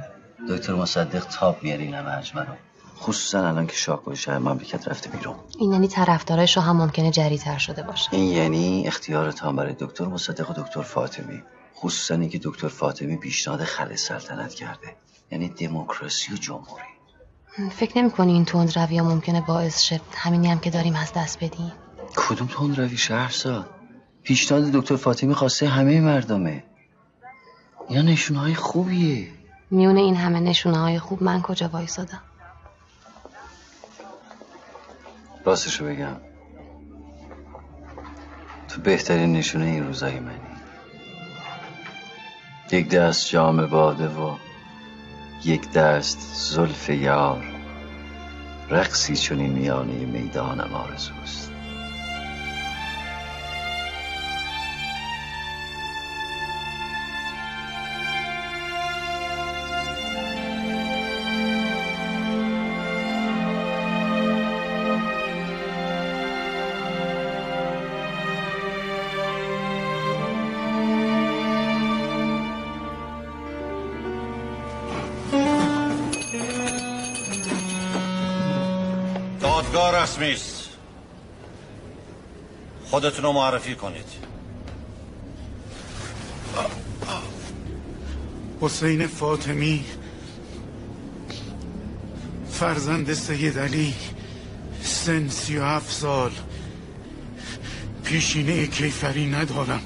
دکتر مصدق تاب همه حجمه رو. خصوصا الان که شاکوی شهر مملکت رفته بیرون. این یعنی طرفدارای شاه هم ممکنه جریتر شده باشه. این یعنی اختیار تام برای دکتر مصدق و دکتر فاطمی. خصوصا اینکه دکتر فاطمی پیشنهاد خل سلطنت کرده. یعنی دموکراسی و جمهوری. فکر نمی کنی این تند روی ها ممکنه باعث شه همینی هم که داریم از دست بدیم؟ کدوم تند روی شهرزاد پیشنهاد دکتر فاطمی خواسته همه مردمه. یا نشونهای خوبیه. میونه این همه نشونه های خوب من کجا وایسادم؟ راستشو بگم. تو بهترین نشونه این روزای منی. یک دست جام باده و یک دست زلف یار رقصی چون میانه می‌دانم آرزوست خودتون رو معرفی کنید. حسین فاطمی فرزند سید علی سن سی و هفت سال. پیشینه کیفری ندارم.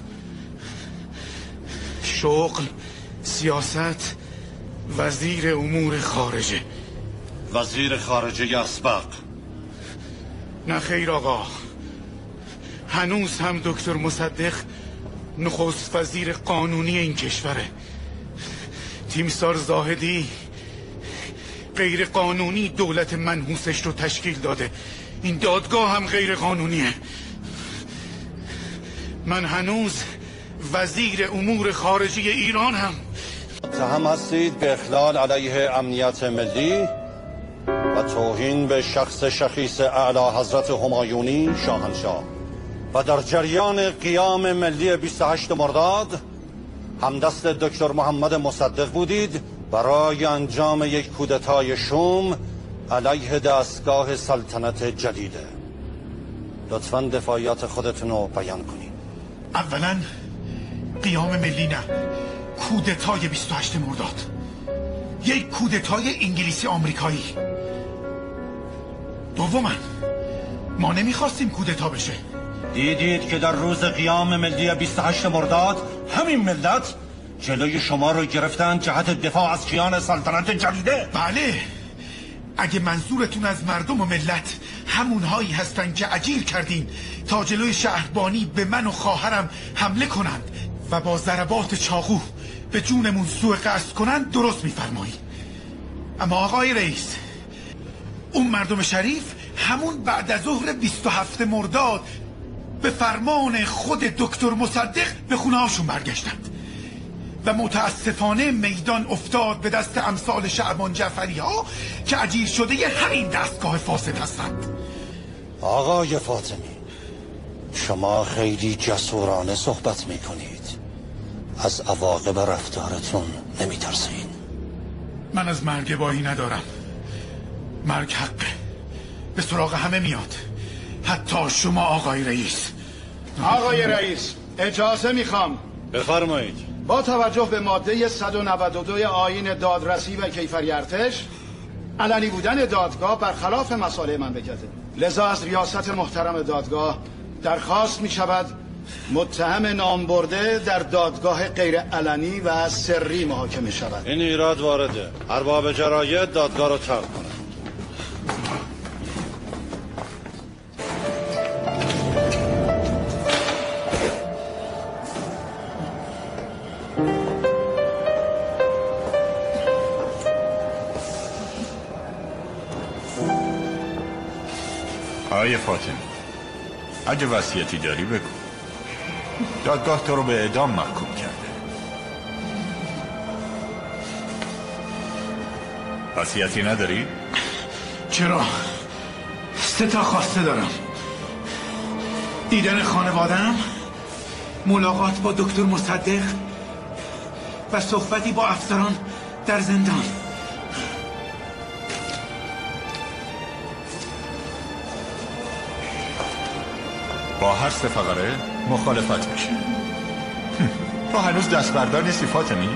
شغل سیاست وزیر امور خارجه. وزیر خارجه اسبق. نه خیر آقا. هنوز هم دکتر مصدق نخست وزیر قانونی این کشوره. تیمسار زاهدی غیر قانونی دولت منحوسش رو تشکیل داده. این دادگاه هم غیر قانونیه. من هنوز وزیر امور خارجی ایران هم. متهم هستید به اخلال علیه امنیت ملی و توهین به شخص شخیص اعلی حضرت همایونی شاهنشاه. و در جریان قیام ملی 28 مرداد همدست دکتر محمد مصدق بودید برای انجام یک کودتای شوم علیه دستگاه سلطنت جدیده لطفا دفاعیات خودتون رو بیان کنید. اولا قیام ملی نه کودتای 28 مرداد. یک کودتای انگلیسی آمریکایی. دوما ما نمی‌خواستیم کودتا بشه. دیدید که در روز قیام ملی 28 مرداد همین ملت جلوی شما رو گرفتن جهت دفاع از کیان سلطنت جدیده. بله. اگه منظورتون از مردم و ملت همونهایی هستن که اجیر کردین تا جلوی شهربانی به من و خواهرم حمله کنند و با ضربات چاقو به جونمون سوء قصد کنند درست میفرمایید. اما آقای رئیس اون مردم شریف همون بعد از ظهر 27 مرداد به فرمان خود دکتر مصدق به خونه هاشون برگشتند. و متاسفانه میدان افتاد به دست امثال شعبان جعفری ها که اجیر شده ی همین دستگاه فاسد هستند. آقای فاطمی شما خیلی جسورانه صحبت می کنید از عواقب رفتارتون نمی ترسید من از مرگ باهی ندارم. مرگ حقه. به سراغ همه میاد. حتی شما آقای رئیس. آقای رئیس اجازه می‌خوام. بفرمایید. با توجه به ماده 192 آیین دادرسی و کیفری ارتش علنی بودن دادگاه برخلاف مسائل مملکته لذا از ریاست محترم دادگاه درخواست می شود متهم نام برده در دادگاه غیر علنی و سری محاکمه شود. این ایراد وارده. ارباب جراید دادگاه رو ترک کنه. آقای فاطمی اگه وصیتی داری بگو دادگاه تو رو به اعدام محکوم کرده وصیتی نداری؟ چرا؟ سه تا خواسته دارم دیدن خانوادم ملاقات با دکتر مصدق و صحبتی با افسران در زندان با هر سه فقره مخالفت میشه تو هنوز دست بردار نیستی فاطمی؟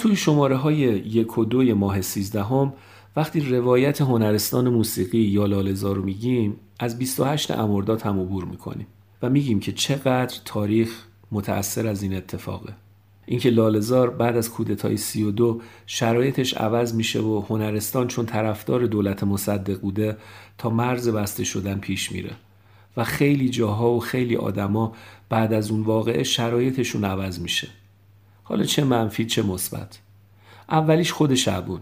توی شماره های یک و دوی ماه سیزدهم وقتی روایت هنرستان موسیقی یا لالزار رو میگیم از 28 امرداد هم عبور می‌کنیم و میگیم که چقدر تاریخ متأثر از این اتفاقه. اینکه لالزار بعد از کودتای 32 شرایطش عوض میشه و هنرستان چون طرفدار دولت مصدق بوده تا مرز بسته شدن پیش میره و خیلی جاها و خیلی آدما بعد از اون واقعه شرایطشون عوض میشه. حالا چه منفی چه مثبت. اولیش خود شعبون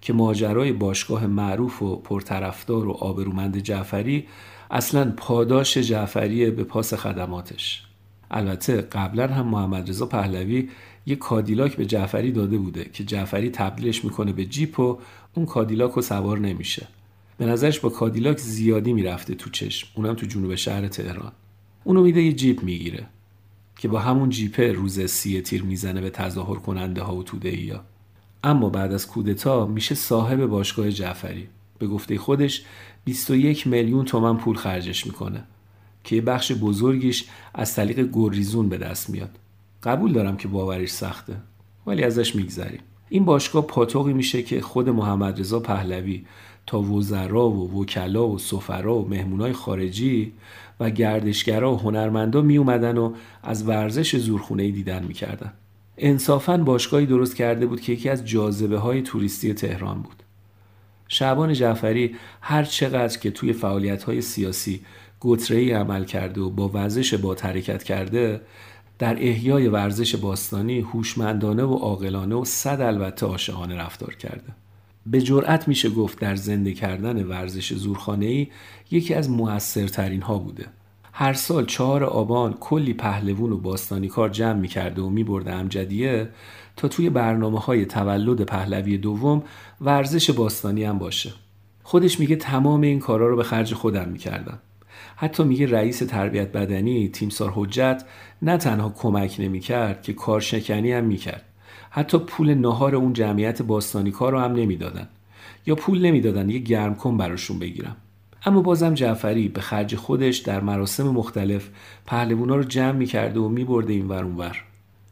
که ماجرای باشگاه معروف و پرطرفدار و آبرومند جعفری اصلا پاداش جعفری به پاس خدماتش. البته قبلا هم محمد رضا پهلوی یه کادیلاک به جعفری داده بوده که جعفری تبدیلش می‌کنه به جیپ و اون کادیلاک رو سوار نمیشه. به نظرش با کادیلاک زیادی می‌رفته تو چشم. اونم تو جنوب شهر تهران. اونو میده یه جیپ می‌گیره. که با همون جیپه روز سی تیر می‌زنه به تظاهر کننده ها و توده ها. اما بعد از کودتا میشه صاحب باشگاه جعفری. به گفته خودش 21 میلیون تومن پول خرجش می‌کنه که یه بخش بزرگیش از طریق گریزون به دست میاد. قبول دارم که باورش سخته ولی ازش میگذریم. این باشگاه پاتوقی میشه که خود محمد رضا پهلوی تا وزرا و وکلا و سفرا و مهمونای خارجی و گردشگرا و هنرمندا می اومدن و از ورزش زورخونه دیدن می‌کردن. انصافا باشگاهی درست کرده بود که یکی از جاذبه های توریستی تهران بود. شعبان جعفری هر چقدر که توی فعالیت های سیاسی گتره عمل کرده و با ورزش با حرکت کرده در احیای ورزش باستانی هوشمندانه و عاقلانه و صد البته عاشقانه رفتار کرده. به جرأت میشه گفت در زنده کردن ورزش زورخانه‌ای یکی از موثرترین ها بوده. هر سال چهار آبان کلی پهلوون و باستانی کار جمع می‌کرده و میبرده امجدیه تا توی برنامه های تولد پهلوی دوم ورزش باستانی هم باشه. خودش میگه تمام این کارا رو به خرج خودم می‌کردم. حتی میگه رئیس تربیت بدنی تیمسار حجت نه تنها کمک نمی‌کرد که کارشکنی هم می‌کرد. حتی پول نهار اون جمعیت باستانی کار رو هم نمی‌دادن. یا پول نمی‌دادن یه گرم کن براشون بگیرم. اما بازم جعفری به خرج خودش در مراسم مختلف پهلوونا رو جمع می‌کرده و میبرده این ور اونور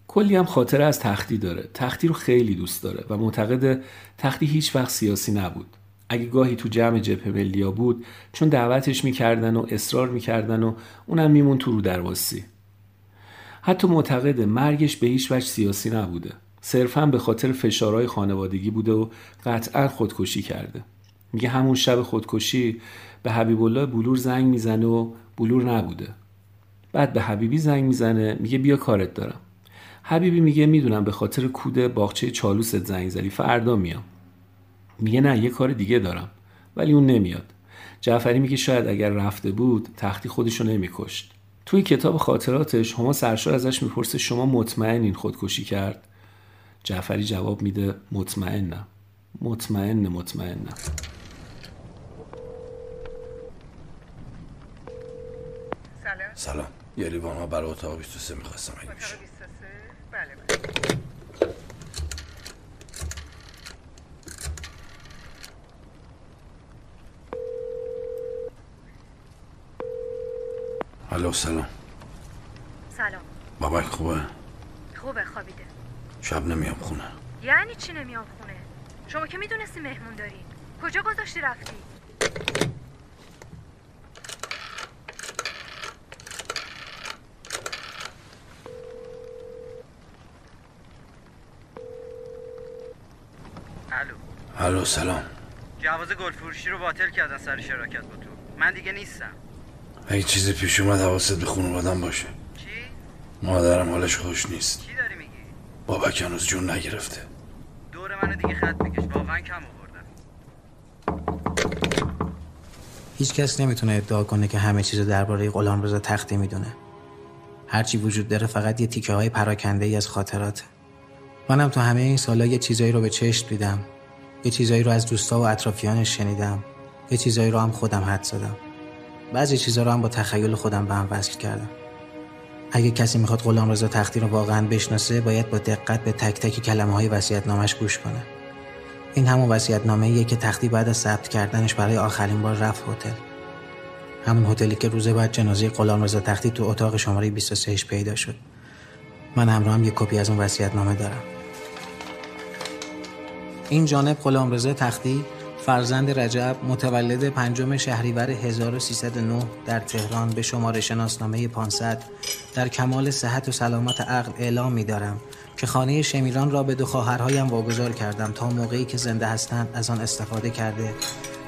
کلی هم خاطره از تختی داره. تختی رو خیلی دوست داره و معتقد تختی هیچ وقت سیاسی نبود. اگه گاهی تو جمع جبهه ملیا بود چون دعوتش می‌کردن و اصرار می‌کردن و اونم میمون تو رو درواسی. حتی معتقد مرگش به هیچ وجه سیاسی نبوده. صرفا به خاطر فشارهای خانوادگی بوده و قطعا خودکشی کرده. میگه همون شب خودکشی به حبیب الله بلور زنگ می‌زنه و بلور نبوده. بعد به حبیبی زنگ می‌زنه میگه بیا کارت دارم. حبیبی میگه می‌دونم به خاطر کود باغچه چالوست زنگ زدی فردا میام. میگه نه یه کار دیگه دارم ولی اون نمیاد. جعفری میگه شاید اگر رفته بود تختی خودشو نمیکشت. توی کتاب خاطراتش هما سرشار ازش می‌پرسه شما مطمئنین خودکشی کرد؟ جعفری جواب میده مطمئنم. مطمئن مطمئنم. سلام. یه لیوان ها برای اتاق 23 می‌خواستم اگه میشه. الو سلام. سلام. بابک خوبه؟ خوبه خوابیده. شب نمیام خونه. یعنی چی نمیام خونه؟ شما که می‌دونستی مهمون داری. کجا گذاشتی رفتی؟ الو. الو سلام. جواز گل فروشی رو باطل کردن سر شراکت با تو. من دیگه نیستم. اگه چیزی پیش اومد حواست به خانوادم باشه. چی؟ مادرم حالش خوش نیست. چی؟ بابک هنوز جون نگرفته. دور منو دیگه خط بکش واقعا کم آوردم. هیچ کس نمی‌تونه ادعا کنه که همه چیز درباره غلامرضا تختی می‌دونه. هرچی وجود داره فقط یه تیکه های پراکنده ای از خاطراته منم تو همه این سالا یه چیزایی رو به چشم دیدم. یه چیزایی رو از دوستا و اطرافیانش شنیدم. یه چیزایی رو هم خودم حد زدم. بعضی چیزا رو هم با تخیل خودم به هم وصل کردم. اگه کسی می‌خواد غلامرضا تختی رو واقعا بشناسه باید با دقت به تک تک کلمه های وصیت‌نامش گوش کنه. این همون وصیت‌نامه ایه که تختی بعد از ثبت کردنش برای آخرین بار رفت هتل. همون هتلی که روز بعد جنازه غلامرضا تختی تو اتاق شماره 23 پیدا شد. من همراهم یه کپی از اون وصیت‌نامه دارم. این جانب غلامرضا تختی فرزند رجب متولد پنجم شهریور 1309 در تهران به شماره شناسنامه 500 در کمال صحت و سلامت عقل اعلام می دارم که خانه شمیران را به دو خواهرهایم واگذار کردم تا موقعی که زنده هستند از آن استفاده کرده.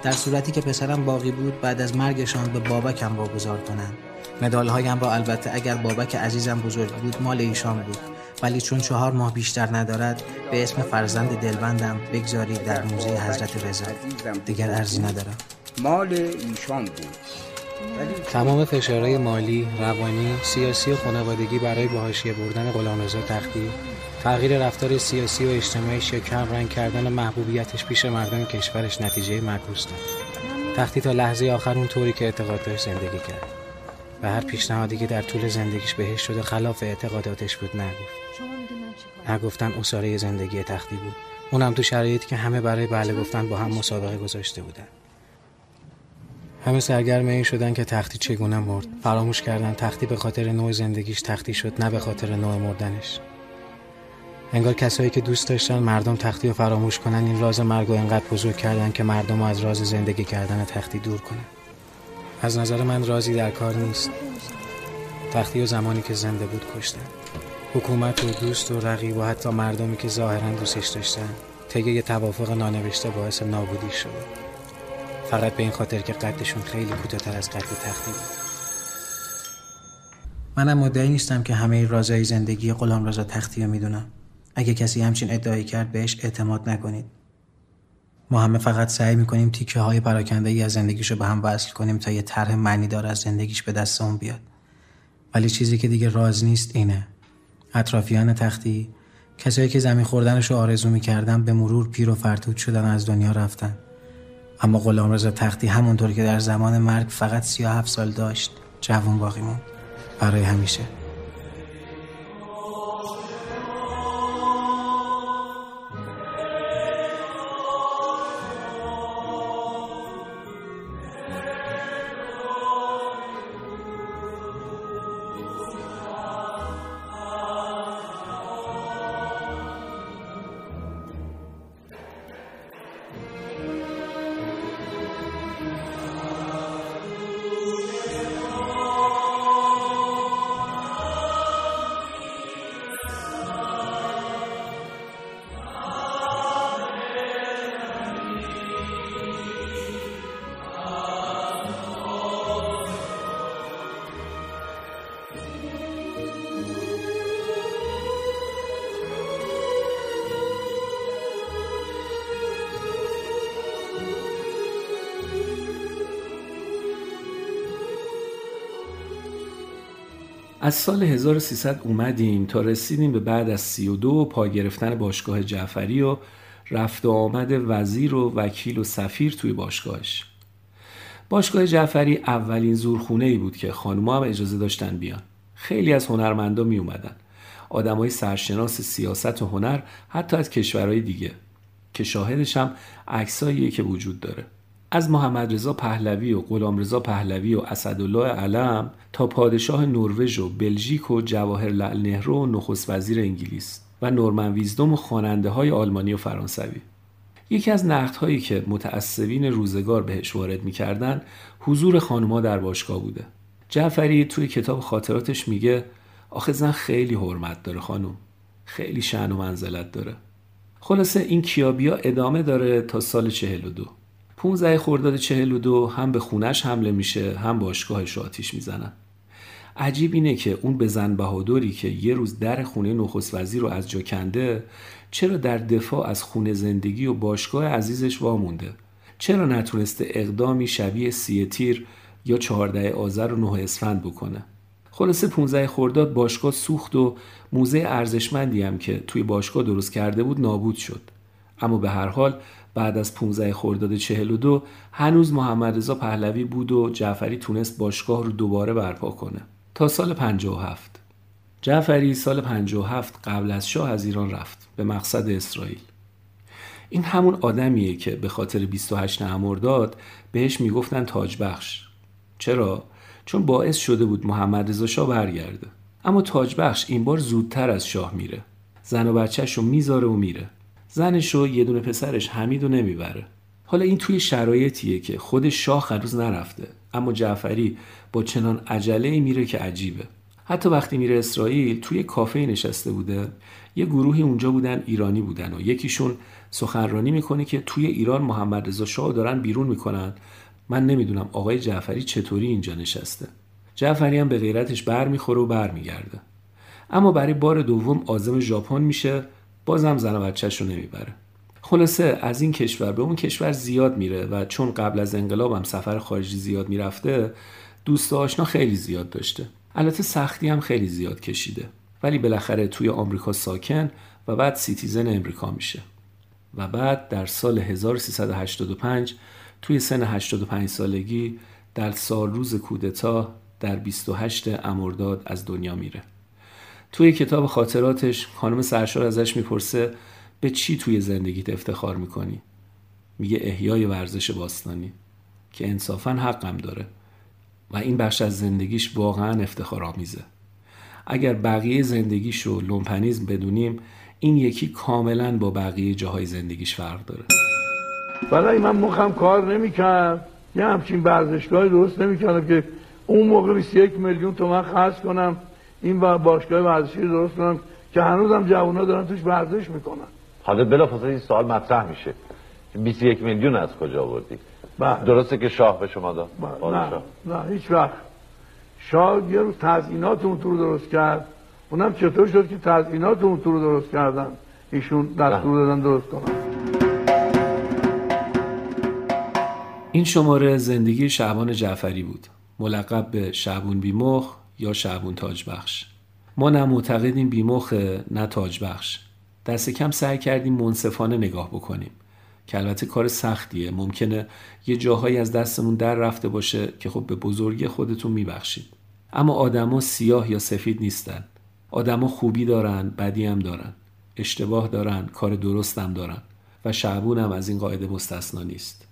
در صورتی که پسرم باقی بود بعد از مرگشان به بابکم واگذار کنند. مدالهایم را البته اگر بابک عزیزم بزرگ بود مال ایشان بود. ولی چون چهار ماه بیشتر ندارد به اسم فرزند دلبندم بگذارید در موزه حضرت رضا. دیگر ارزی ندارم. مال ایشان بود. تمام فشارهای مالی، روانی، سیاسی و خانوادگی برای به حاشیه بردن غلامرضا تختی تغییر رفتار سیاسی و اجتماعیش یا کم رنگ کردن محبوبیتش پیش مردم کشورش نتیجه معکوس داد. تختی تا لحظه آخر اون طوری که اعتقاد داشت زندگی کرد. و هر پیشنهادی که در طول زندگیش بهش شده خلاف اعتقاداتش بود نگفت. نگفتن اصاره زندگی تختی بود. اونم تو شرایطی که همه برای بله گفتن با هم مسابقه گذاشته بودن. همه سرگرم این شدن که تختی چگونه مرد. فراموش کردن تختی به خاطر نوع زندگیش تختی شد نه به خاطر نوع مردنش. انگار کسایی که دوست داشتن مردم تختی رو فراموش کنن این راز مرگ رو انقدر بزرگ کردن که مردم رو از راز زندگی کردن تختی دور کنن. از نظر من رازی در کار نیست. تختی و زمانی که زنده بود کشتن حکومت و دوست و رقیب و حتی مردمی که ظاهرا دوستش داشتن طی یه توافق نانوشته باعث نابودی شده. فقط به این خاطر که قدشون خیلی کوتاه‌تر از قد تختی بود. منم مدعی نیستم که همه رازهای زندگی غلامرضا تختی رو می‌دونم. اگه کسی همچین ادعایی کرد بهش اعتماد نکنید. ما همه فقط سعی می‌کنیم تیکه های پراکنده ای از زندگیشو به هم وصل کنیم تا یه طرح معنی دار از زندگیش به دستمون بیاد. ولی چیزی که دیگه راز نیست اینه. اطرافیان تختی کسایی که زمین خوردنش رو آرزو می‌کردن به مرور پیر و فرتود شدن از دنیا رفتن. اما غلامرضا تختی همونطور که در زمان مرگ فقط 37 سال داشت جوون باقی موند. برای همیشه. از سال 1300 اومدیم تا رسیدیم به بعد از 32 پا گرفتن باشگاه جعفری و رفت و آمد وزیر و وکیل و سفیر توی باشگاهش. باشگاه جعفری اولین زورخونه ای بود که خانوما هم اجازه داشتن بیان. خیلی از هنرمندا می اومدن آدمای سرشناس سیاست و هنر حتی از کشورهای دیگه که شاهدش هم عکساییه که وجود داره. از محمد رضا پهلوی و غلام رضا پهلوی و اسدالله علم تا پادشاه نروژ و بلژیک و جواهر لعل نهرو و نخست وزیر انگلیس و نورمن ویزدوم و خواننده های آلمانی و فرانسوی. یکی از نقدهایی که متعصبین روزگار بهش وارد می‌کردن حضور خانوما در باشگاه بوده. جعفری توی کتاب خاطراتش میگه آخه زن خیلی حرمت داره خانم خیلی شعن و منزلت داره. خلاصه این کیابیا ادامه داره تا سال 42 15 خرداد 42 هم به خونش حمله میشه هم باشگاهش رو آتیش می‌زنن. عجیب اینه که اون بزن بهادری که یه روز در خونه نخست وزیر رو از جا کنده چرا در دفاع از خونه زندگی و باشگاه عزیزش وامونده؟ چرا نتونسته اقدامی شبیه سی تیر یا چهارده آذر و نه اسفند بکنه؟ خلاصه 15 خرداد باشگاه سوخت و موزه ارزشمندی هم که توی باشگاه درست کرده بود نابود شد. اما به هر حال بعد از 15 خرداد 42 هنوز محمد رضا پهلوی بود و جعفری تونست باشگاه رو دوباره برپا کنه. تا سال 57 جعفری سال 57 قبل از شاه از ایران رفت به مقصد اسرائیل. این همون آدمیه که به خاطر 28 مرداد بهش می‌گفتن تاج بخش چرا؟ چون باعث شده بود محمد رضا شاه برگرده. اما تاج بخش این بار زودتر از شاه میره. زن و بچهش رو می‌ذاره و میره. زنش رو یه دونه پسرش حمید رو نمی‌بره. حالا این توی شرایطیه که خود شاه هنوز نرفته اما جعفری با چنان عجله میره که عجیبه. حتی وقتی میره اسرائیل توی کافه نشسته بوده. یه گروهی اونجا بودن ایرانی بودن و یکیشون سخنرانی می‌کنه که توی ایران محمد رضا شاه دارن بیرون می‌کنن. من نمی‌دونم آقای جعفری چطوری اینجا نشسته. جعفری هم به غیرتش بر می‌خوره و برمیگرده. اما برای بار دوم آزم ژاپن میشه. بازم زن و بچهش رو نمی‌بره. خلاصه از این کشور به اون کشور زیاد میره و چون قبل از انقلابم سفر خارجی زیاد می‌رفته دوست آشنا خیلی زیاد داشته. البته سختی هم خیلی زیاد کشیده. ولی بالاخره توی آمریکا ساکن و بعد سیتیزن امریکا میشه. و بعد در سال 1385 توی سن 85 سالگی در سال روز کودتا در 28 امرداد از دنیا میره. توی کتاب خاطراتش خانم سرشار ازش می‌پرسه به چی توی زندگیت افتخار می‌کنی؟ میگه احیای ورزش باستانی که انصافا حقم داره و این بخش از زندگیش واقعا افتخار آمیزه اگر بقیه زندگیش رو لومپنیزم بدونیم این یکی کاملا با بقیه جاهای زندگیش فرق داره. برای من مخم کار نمی‌کرد. یه همچین ورزشگاه درست نمی‌کردم که اون موقع 21 میلیون تومن خرج کنم. این با باشگاه ورزشی درست کنم که هنوزم جوونا دارن توش ورزش می‌کنن. حالا بلافاصله این سوال مطرح میشه. 21 میلیون از کجا آوردی؟ بله. درسته که شاه به شما داد؟ نه نه هیچ وقت. شاه یه روز تزیینات اون تو رو درست کرد. اونم چطور شد که تزیینات اون تو رو درست کردن؟ ایشون دستور دادن درست کنن. این شماره زندگی شعبان جعفری بود. ملقب به شعبون بیمخ یا شعبون تاج بخش ما نه معتقدیم بیمخ نه تاج بخش دست کم سعی کردیم منصفانه نگاه بکنیم که البته کار سختیه. ممکنه یه جاهایی از دستمون در رفته باشه که خب به بزرگی خودتون میبخشید. اما آدما سیاه یا سفید نیستن. آدما خوبی دارن بدی هم دارن. اشتباه دارن کار درست هم دارن. و شعبون هم از این قاعده مستثنا نیست.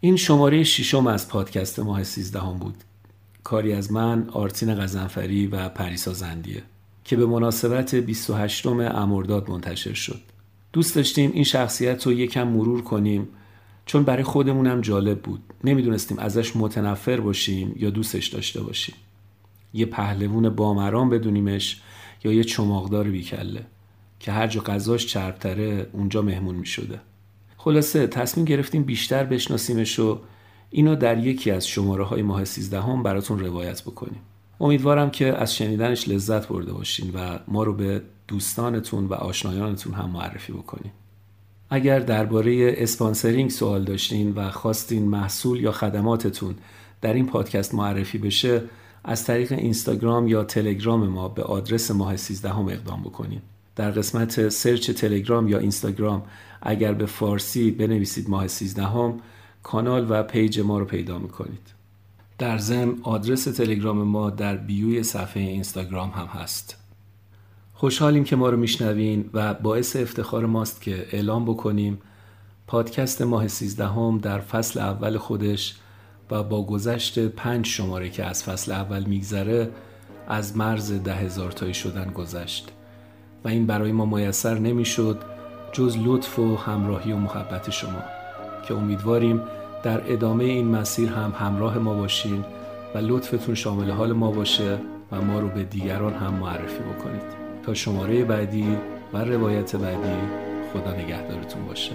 این شماره ششم از پادکست ماه سیزدهم بود. کاری از من آرتین غزنفری و پریسا زندیه که به مناسبت 28 امرداد منتشر شد. دوست داشتیم این شخصیت رو یکم مرور کنیم چون برای خودمونم جالب بود. نمی‌دونستیم ازش متنفر باشیم یا دوستش داشته باشیم. یه پهلوون بامران بدونیمش یا یه چماقدار بیکله که هر جا غذاش چربتره اونجا مهمون می شده. خلاصه تصمیم گرفتیم بیشتر بشناسیمش و اینو در یکی از شماره های ماه سیزدهم براتون روایت بکنیم. امیدوارم که از شنیدنش لذت برده باشین و ما رو به دوستانتون و آشنایانتون هم معرفی بکنین. اگر درباره sponsoring سوال داشتین و خواستین محصول یا خدماتتون در این پادکست معرفی بشه از طریق اینستاگرام یا تلگرام ما به آدرس ماه 13 هم اقدام بکنید در قسمت search تلگرام یا اینستاگرام اگر به فارسی بنویسید ماه 13 هم کانال و پیج ما رو پیدا می‌کنید. در ضمن آدرس تلگرام ما در بیوی صفحه اینستاگرام هم هست. خوشحالیم که ما رو میشنوین و باعث افتخار ماست که اعلام بکنیم پادکست ماه 13 هم در فصل اول خودش و با گذشت پنج شماره که از فصل اول میگذره از مرز ده هزار تایی شدن گذشت. و این برای ما میسر نمی‌شد جز لطف و همراهی و محبت شما. که امیدواریم در ادامه این مسیر هم همراه ما باشین و لطفتون شامل حال ما باشه و ما رو به دیگران هم معرفی بکنید. تا شماره بعدی و روایت بعدی خدا نگهدارتون باشه.